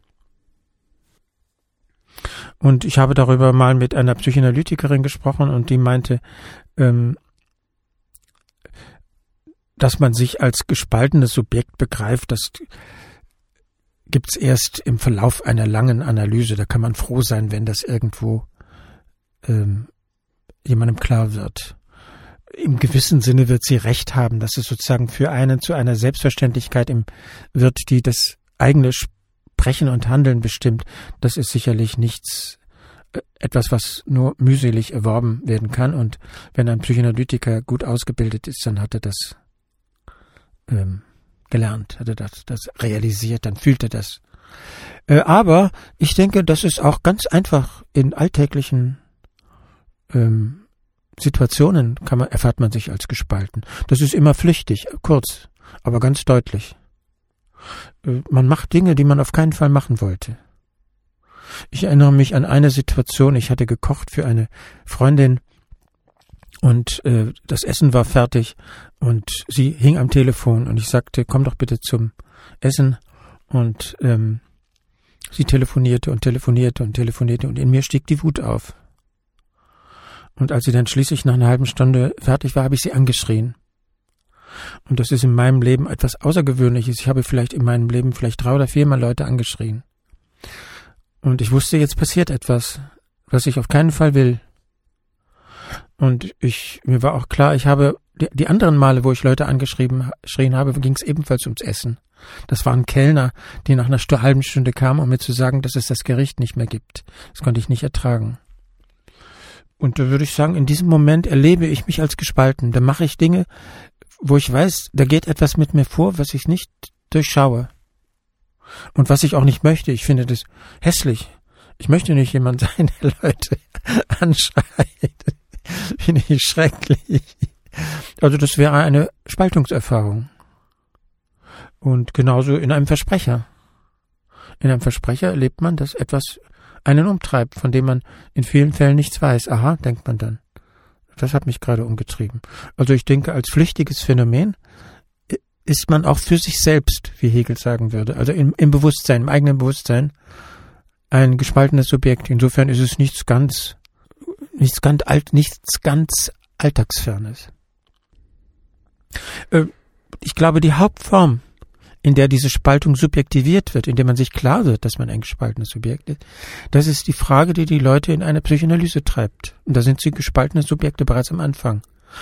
Und ich habe darüber mal mit einer Psychoanalytikerin gesprochen und die meinte, ähm, dass man sich als gespaltenes Subjekt begreift, das gibt's erst im Verlauf einer langen Analyse. Da kann man froh sein, wenn das irgendwo ähm, jemandem klar wird. Im gewissen Sinne wird sie recht haben, dass es sozusagen für einen zu einer Selbstverständlichkeit im, wird, die das eigene Sprechen und Handeln bestimmt. Das ist sicherlich nichts, äh, etwas, was nur mühselig erworben werden kann. Und wenn ein Psychoanalytiker gut ausgebildet ist, dann hat er das ähm, gelernt, hat er das, das realisiert, dann fühlt er das. Äh, aber ich denke, das ist auch ganz einfach in alltäglichen ähm, Situationen kann man, erfahrt man sich als gespalten. Das ist immer flüchtig, kurz, aber ganz deutlich. Äh, man macht Dinge, die man auf keinen Fall machen wollte. Ich erinnere mich an eine Situation, ich hatte gekocht für eine Freundin und äh, das Essen war fertig und sie hing am Telefon und ich sagte, komm doch bitte zum Essen und ähm, sie telefonierte und telefonierte und telefonierte und in mir stieg die Wut auf. Und als sie dann schließlich nach einer halben Stunde fertig war, habe ich sie angeschrien. Und das ist in meinem Leben etwas Außergewöhnliches. Ich habe vielleicht in meinem Leben vielleicht drei oder viermal Leute angeschrien. Und ich wusste, jetzt passiert etwas, was ich auf keinen Fall will. Und ich, mir war auch klar, ich habe die, die anderen Male, wo ich Leute angeschrieben geschrien habe, ging es ebenfalls ums Essen. Das waren Kellner, die nach einer halben Stunde kamen, um mir zu sagen, dass es das Gericht nicht mehr gibt. Das konnte ich nicht ertragen. Und da würde ich sagen, in diesem Moment erlebe ich mich als gespalten. Da mache ich Dinge, wo ich weiß, da geht etwas mit mir vor, was ich nicht durchschaue. Und was ich auch nicht möchte. Ich finde das hässlich. Ich möchte nicht jemand sein, der Leute anschreit. finde ich schrecklich. Also das wäre eine Spaltungserfahrung. Und genauso in einem Versprecher. In einem Versprecher erlebt man, dass etwas einen umtreibt, von dem man in vielen Fällen nichts weiß. Aha, denkt man dann. Das hat mich gerade umgetrieben. Also ich denke, als flüchtiges Phänomen ist man auch für sich selbst, wie Hegel sagen würde, also im, im Bewusstsein, im eigenen Bewusstsein, ein gespaltenes Subjekt. Insofern ist es nichts ganz, nichts ganz alt, nichts ganz alltagsfernes. Äh, ich glaube, die Hauptform in der diese Spaltung subjektiviert wird, in der man sich klar wird, dass man ein gespaltenes Subjekt ist, das ist die Frage, die die Leute in eine Psychoanalyse treibt. Und da sind sie gespaltene Subjekte bereits am Anfang.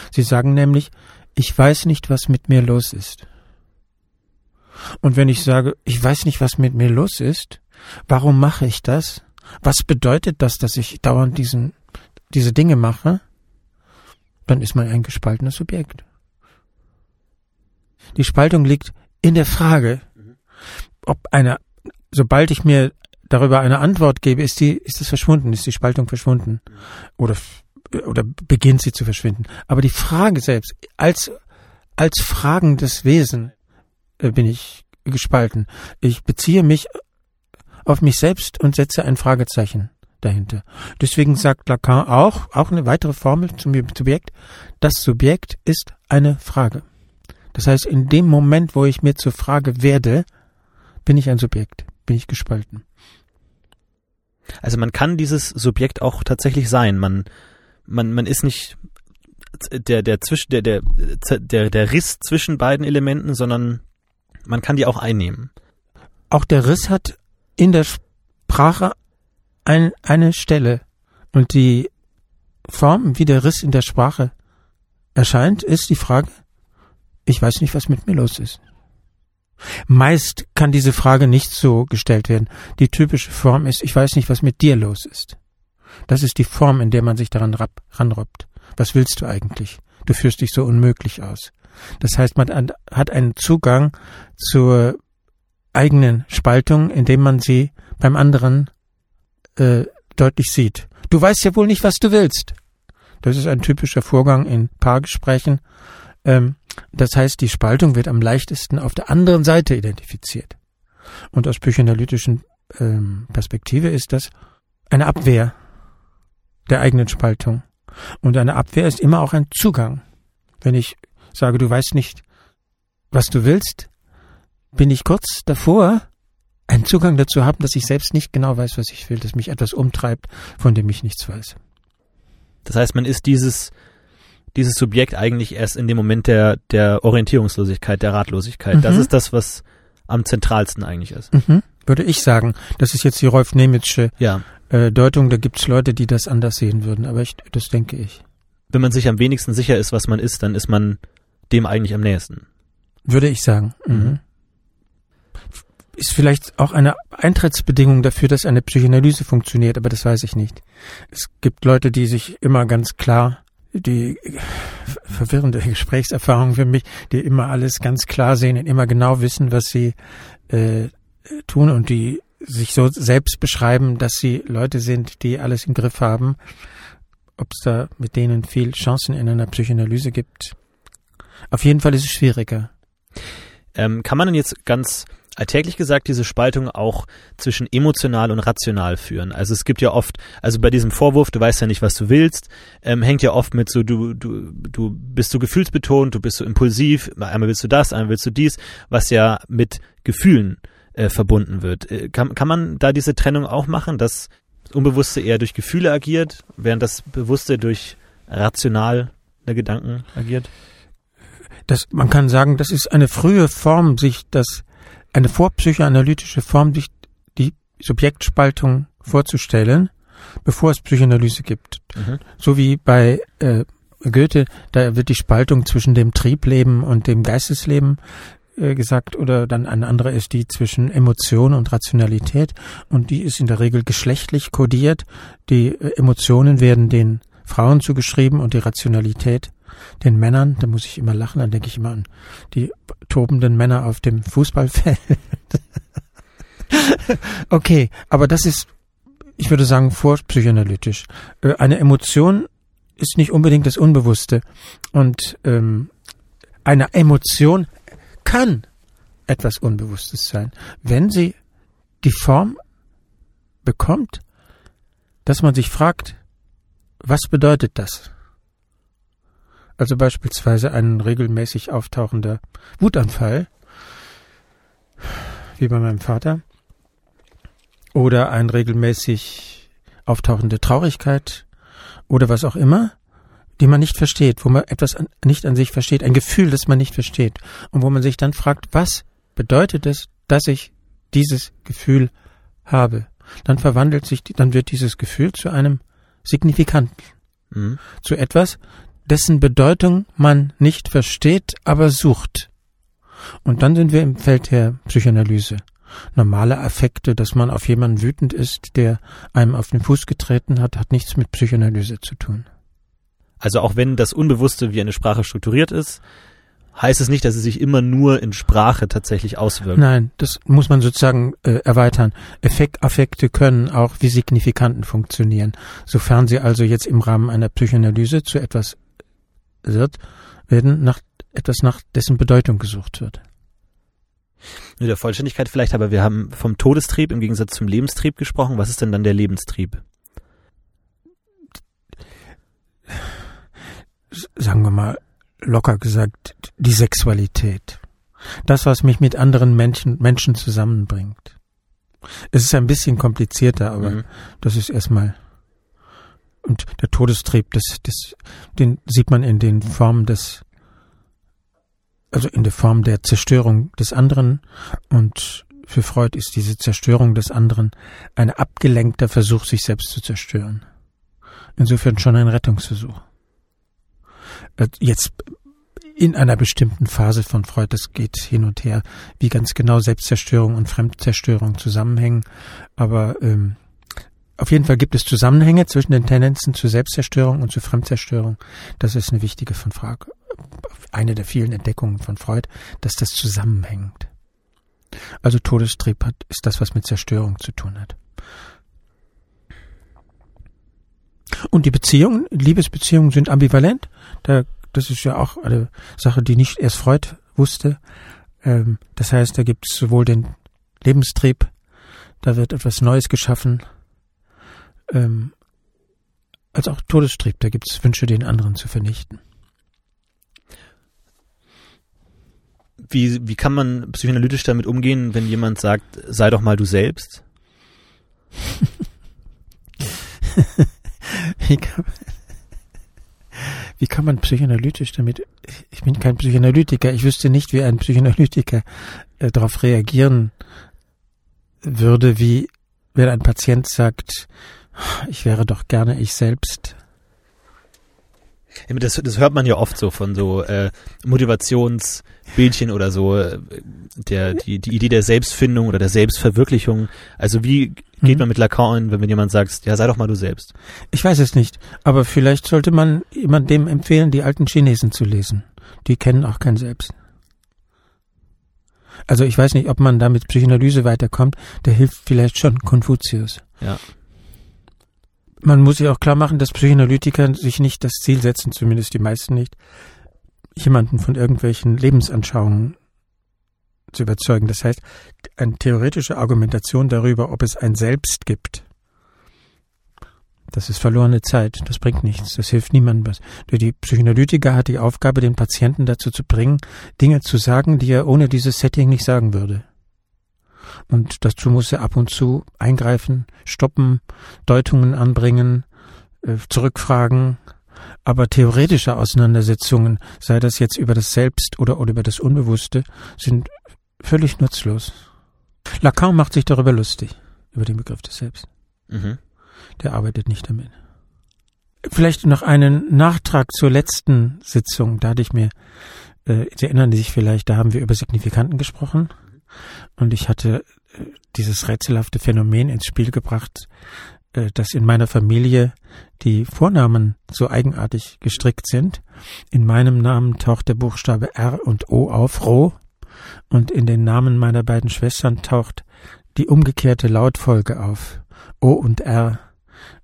Sie sagen nämlich, ich weiß nicht, was mit mir los ist. Und wenn ich sage, ich weiß nicht, was mit mir los ist, warum mache ich das? Was bedeutet das, dass ich dauernd diesen, diese Dinge mache? Dann ist man ein gespaltenes Subjekt. Die Spaltung liegt in der Frage, ob eine, sobald ich mir darüber eine Antwort gebe, ist die, ist das verschwunden, ist die Spaltung verschwunden oder oder beginnt sie zu verschwinden. Aber die Frage selbst, als als fragendes Wesen äh, bin ich gespalten. Ich beziehe mich auf mich selbst und setze ein Fragezeichen dahinter. Deswegen sagt Lacan auch, auch eine weitere Formel zum Subjekt, das Subjekt ist eine Frage. Das heißt, in dem Moment, wo ich mir zur Frage werde, bin ich ein Subjekt, bin ich gespalten. Also man kann dieses Subjekt auch tatsächlich sein. Man, man, man ist nicht der, der, zwischen, der, der, der, der Riss zwischen beiden Elementen, sondern man kann die auch einnehmen. Auch der Riss hat in der Sprache ein, eine Stelle. Und die Form, wie der Riss in der Sprache erscheint, ist die Frage, ich weiß nicht, was mit mir los ist. Meist kann diese Frage nicht so gestellt werden. Die typische Form ist, ich weiß nicht, was mit dir los ist. Das ist die Form, in der man sich daran ranrobbt. Was willst du eigentlich? Du führst dich so unmöglich aus. Das heißt, man hat einen Zugang zur eigenen Spaltung, indem man sie beim anderen äh, deutlich sieht. Du weißt ja wohl nicht, was du willst. Das ist ein typischer Vorgang in Paargesprächen. Ähm, das heißt, die Spaltung wird am leichtesten auf der anderen Seite identifiziert. Und aus psychoanalytischen ähm, Perspektive ist das eine Abwehr der eigenen Spaltung. Und eine Abwehr ist immer auch ein Zugang. Wenn ich sage, du weißt nicht, was du willst, bin ich kurz davor, einen Zugang dazu haben, dass ich selbst nicht genau weiß, was ich will, dass mich etwas umtreibt, von dem ich nichts weiß. Das heißt, man ist dieses dieses Subjekt eigentlich erst in dem Moment der, der Orientierungslosigkeit, der Ratlosigkeit. Mhm. Das ist das, was am zentralsten eigentlich ist. Mhm. Würde ich sagen. Das ist jetzt die Rolf Nemitsche ja. äh, Deutung. Da gibt es Leute, die das anders sehen würden, aber ich, das denke ich. Wenn man sich am wenigsten sicher ist, was man ist, dann ist man dem eigentlich am nächsten. Würde ich sagen. Mhm. mhm. Ist vielleicht auch eine Eintrittsbedingung dafür, dass eine Psychoanalyse funktioniert, aber das weiß ich nicht. Es gibt Leute, die sich immer ganz klar die verwirrende Gesprächserfahrung für mich, die immer alles ganz klar sehen und immer genau wissen, was sie äh, tun und die sich so selbst beschreiben, dass sie Leute sind, die alles im Griff haben. Ob es da mit denen viel Chancen in einer Psychoanalyse gibt. Auf jeden Fall ist es schwieriger. Ähm, kann man denn jetzt ganz alltäglich gesagt diese Spaltung auch zwischen emotional und rational führen. Also es gibt ja oft, also bei diesem Vorwurf, du weißt ja nicht, was du willst, ähm, hängt ja oft mit so, du, du, du bist so gefühlsbetont, du bist so impulsiv, einmal willst du das, einmal willst du dies, was ja mit Gefühlen äh, verbunden wird. Äh, kann, kann man da diese Trennung auch machen, dass das Unbewusste eher durch Gefühle agiert, während das Bewusste durch rational Gedanken agiert? Das, man kann sagen, das ist eine frühe Form, sich das eine vorpsychoanalytische Form, die, die Subjektspaltung vorzustellen, bevor es Psychoanalyse gibt. Mhm. So wie bei äh, Goethe, da wird die Spaltung zwischen dem Triebleben und dem Geistesleben äh, gesagt oder dann eine andere ist die zwischen Emotion und Rationalität und die ist in der Regel geschlechtlich kodiert. Die äh, Emotionen werden den Frauen zugeschrieben und die Rationalität den Männern. Da muss ich immer lachen, dann denke ich immer an die tobenden Männer auf dem Fußballfeld. okay, aber das ist, ich würde sagen, vorpsychoanalytisch. Äh, eine Emotion ist nicht unbedingt das Unbewusste und ähm, eine Emotion kann etwas Unbewusstes sein, wenn sie die Form bekommt, dass man sich fragt, was bedeutet das? Also beispielsweise ein regelmäßig auftauchender Wutanfall, wie bei meinem Vater, oder ein regelmäßig auftauchende Traurigkeit oder was auch immer, die man nicht versteht, wo man etwas an, nicht an sich versteht, ein Gefühl, das man nicht versteht und wo man sich dann fragt, was bedeutet es, dass ich dieses Gefühl habe? Dann verwandelt sich, dann wird dieses Gefühl zu einem signifikanten, mhm. zu etwas, dessen Bedeutung man nicht versteht, aber sucht. Und dann sind wir im Feld der Psychoanalyse. Normale Affekte, dass man auf jemanden wütend ist, der einem auf den Fuß getreten hat, hat nichts mit Psychoanalyse zu tun. Also auch wenn das Unbewusste wie eine Sprache strukturiert ist, heißt es nicht, dass es sich immer nur in Sprache tatsächlich auswirkt. Nein, das muss man sozusagen äh, erweitern. Effekt, Affekte können auch wie Signifikanten funktionieren. Sofern sie also jetzt im Rahmen einer Psychoanalyse zu etwas wird, werden nach etwas nach dessen Bedeutung gesucht wird. Nur der Vollständigkeit vielleicht, aber wir haben vom Todestrieb im Gegensatz zum Lebenstrieb gesprochen. Was ist denn dann der Lebenstrieb? sagen wir mal, locker gesagt, die Sexualität. Das, was mich mit anderen Menschen, Menschen zusammenbringt. Es ist ein bisschen komplizierter, aber mhm. das ist erstmal. Und der Todestrieb, das, das, den sieht man in den Formen des, also in der Form der Zerstörung des anderen. Und für Freud ist diese Zerstörung des anderen ein abgelenkter Versuch, sich selbst zu zerstören. Insofern schon ein Rettungsversuch. Äh, jetzt in einer bestimmten Phase von Freud, das geht hin und her, wie ganz genau Selbstzerstörung und Fremdzerstörung zusammenhängen. Aber ähm, auf jeden Fall gibt es Zusammenhänge zwischen den Tendenzen zur Selbstzerstörung und zur Fremdzerstörung. Das ist eine wichtige von Frage, eine der vielen Entdeckungen von Freud, dass das zusammenhängt. Also Todestrieb hat, ist das, was mit Zerstörung zu tun hat. Und die Beziehungen, Liebesbeziehungen sind ambivalent. Da, das ist ja auch eine Sache, die nicht erst Freud wusste. Ähm, das heißt, da gibt es sowohl den Lebenstrieb, da wird etwas Neues geschaffen, ähm, als auch Todestrieb, da gibt es Wünsche, den anderen zu vernichten. Wie, wie kann man psychoanalytisch damit umgehen, wenn jemand sagt, sei doch mal du selbst? Wie kann, wie kann man psychoanalytisch damit, ich bin kein Psychoanalytiker, ich wüsste nicht, wie ein Psychoanalytiker äh, darauf reagieren würde, wie wenn ein Patient sagt, ich wäre doch gerne ich selbst. Das, das hört man ja oft so von so äh, Motivationsbildchen oder so, äh, der, die, die Idee der Selbstfindung oder der Selbstverwirklichung. Also wie geht mhm. man mit Lacan wenn, wenn jemand sagt, ja, sei doch mal du selbst? Ich weiß es nicht, aber vielleicht sollte man jemandem empfehlen, die alten Chinesen zu lesen. Die kennen auch kein Selbst. Also ich weiß nicht, ob man da mit Psychoanalyse weiterkommt. Der hilft vielleicht schon Konfuzius. Ja. Man muss sich auch klar machen, dass Psychoanalytiker sich nicht das Ziel setzen, zumindest die meisten nicht, jemanden von irgendwelchen Lebensanschauungen zu überzeugen. Das heißt, eine theoretische Argumentation darüber, ob es ein Selbst gibt, das ist verlorene Zeit. Das bringt nichts. Das hilft niemandem was. Die Psychoanalytiker hat die Aufgabe, den Patienten dazu zu bringen, Dinge zu sagen, die er ohne dieses Setting nicht sagen würde. Und dazu muss er ab und zu eingreifen, stoppen, Deutungen anbringen, äh, zurückfragen. Aber theoretische Auseinandersetzungen, sei das jetzt über das Selbst oder, oder über das Unbewusste, sind völlig nutzlos. Lacan macht sich darüber lustig, über den Begriff des Selbst. Mhm. Der arbeitet nicht damit. Vielleicht noch einen Nachtrag zur letzten Sitzung. Da hatte ich mir, äh, Sie erinnern sich vielleicht, da haben wir über Signifikanten gesprochen. Und ich hatte äh, dieses rätselhafte Phänomen ins Spiel gebracht, äh, dass in meiner Familie die Vornamen so eigenartig gestrickt sind. In meinem Namen taucht der Buchstabe R und O auf, Ro, und in den Namen meiner beiden Schwestern taucht die umgekehrte Lautfolge auf, O und R.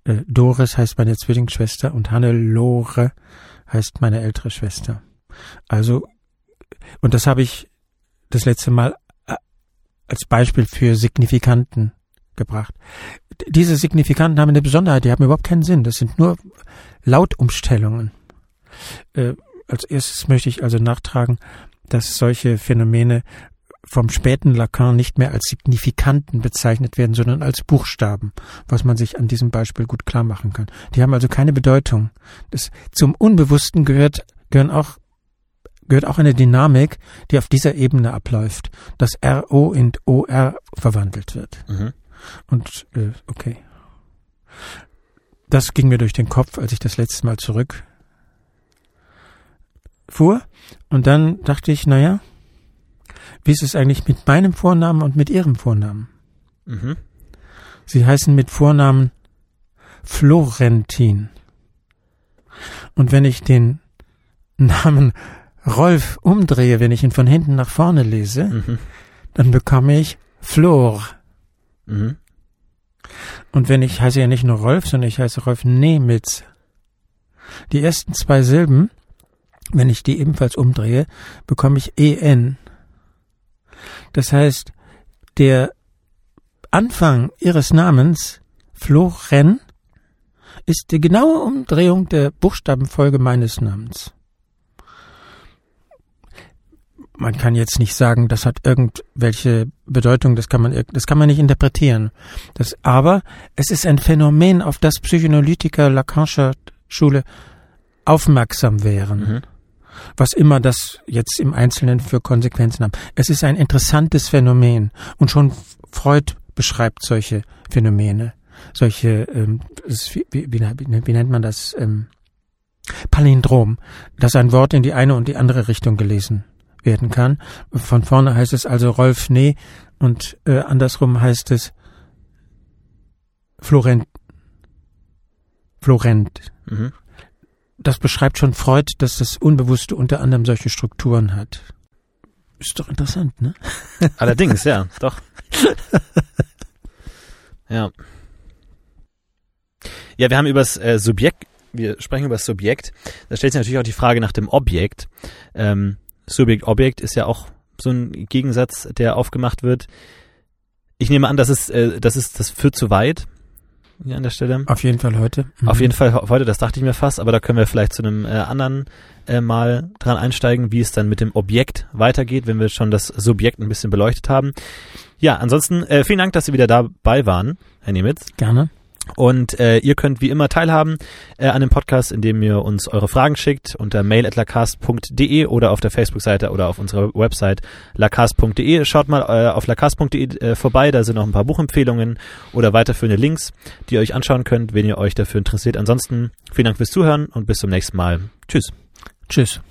Äh, Doris heißt meine Zwillingsschwester und Hannelore heißt meine ältere Schwester. Also, und das habe ich das letzte Mal als Beispiel für Signifikanten gebracht. Diese Signifikanten haben eine Besonderheit, die haben überhaupt keinen Sinn. Das sind nur Lautumstellungen. Äh, als erstes möchte ich also nachtragen, dass solche Phänomene vom späten Lacan nicht mehr als Signifikanten bezeichnet werden, sondern als Buchstaben, was man sich an diesem Beispiel gut klar machen kann. Die haben also keine Bedeutung. Das, zum Unbewussten gehört, gehören auch, gehört auch eine Dynamik, die auf dieser Ebene abläuft, dass RO in OR verwandelt wird. Mhm. Und äh, okay. Das ging mir durch den Kopf, als ich das letzte Mal zurück fuhr. Und dann dachte ich, naja, wie ist es eigentlich mit meinem Vornamen und mit Ihrem Vornamen? Mhm. Sie heißen mit Vornamen Florentin. Und wenn ich den Namen Rolf umdrehe, wenn ich ihn von hinten nach vorne lese, mhm. dann bekomme ich Flor. Mhm. Und wenn ich heiße ja nicht nur Rolf, sondern ich heiße Rolf Nemitz. Die ersten zwei Silben, wenn ich die ebenfalls umdrehe, bekomme ich EN. Das heißt, der Anfang ihres Namens, Floren, ist die genaue Umdrehung der Buchstabenfolge meines Namens man kann jetzt nicht sagen, das hat irgendwelche Bedeutung, das kann man, das kann man nicht interpretieren. Das, aber es ist ein Phänomen, auf das Psychoanalytiker Lacanischer Schule aufmerksam wären. Mhm. Was immer das jetzt im Einzelnen für Konsequenzen haben. Es ist ein interessantes Phänomen. Und schon Freud beschreibt solche Phänomene. Solche, ähm, wie, wie, wie, nennt man das? Ähm, Palindrom, dass ein Wort in die eine und die andere Richtung gelesen werden kann. Von vorne heißt es also Rolf Nee und äh, andersrum heißt es Florent. Florent. Mhm. Das beschreibt schon Freud, dass das Unbewusste unter anderem solche Strukturen hat. Ist doch interessant, ne? Allerdings, ja, doch. ja. Ja, wir haben über das äh, Subjekt, wir sprechen über das Subjekt. Da stellt sich natürlich auch die Frage nach dem Objekt. Ähm, Subjekt-Objekt ist ja auch so ein Gegensatz, der aufgemacht wird. Ich nehme an, das ist, äh, das ist, das führt zu weit hier an der Stelle. Auf jeden Fall heute. Mhm. Auf jeden Fall heute, das dachte ich mir fast, aber da können wir vielleicht zu einem äh, anderen äh, Mal dran einsteigen, wie es dann mit dem Objekt weitergeht, wenn wir schon das Subjekt ein bisschen beleuchtet haben. Ja, ansonsten äh, vielen Dank, dass Sie wieder dabei waren, Herr Nemitz. Gerne. Und äh, ihr könnt wie immer teilhaben äh, an dem Podcast, indem ihr uns eure Fragen schickt unter mail.lacast.de oder auf der Facebook-Seite oder auf unserer Website lacast.de. Schaut mal äh, auf lacast.de äh, vorbei, da sind noch ein paar Buchempfehlungen oder weiterführende Links, die ihr euch anschauen könnt, wenn ihr euch dafür interessiert. Ansonsten vielen Dank fürs Zuhören und bis zum nächsten Mal. Tschüss. Tschüss.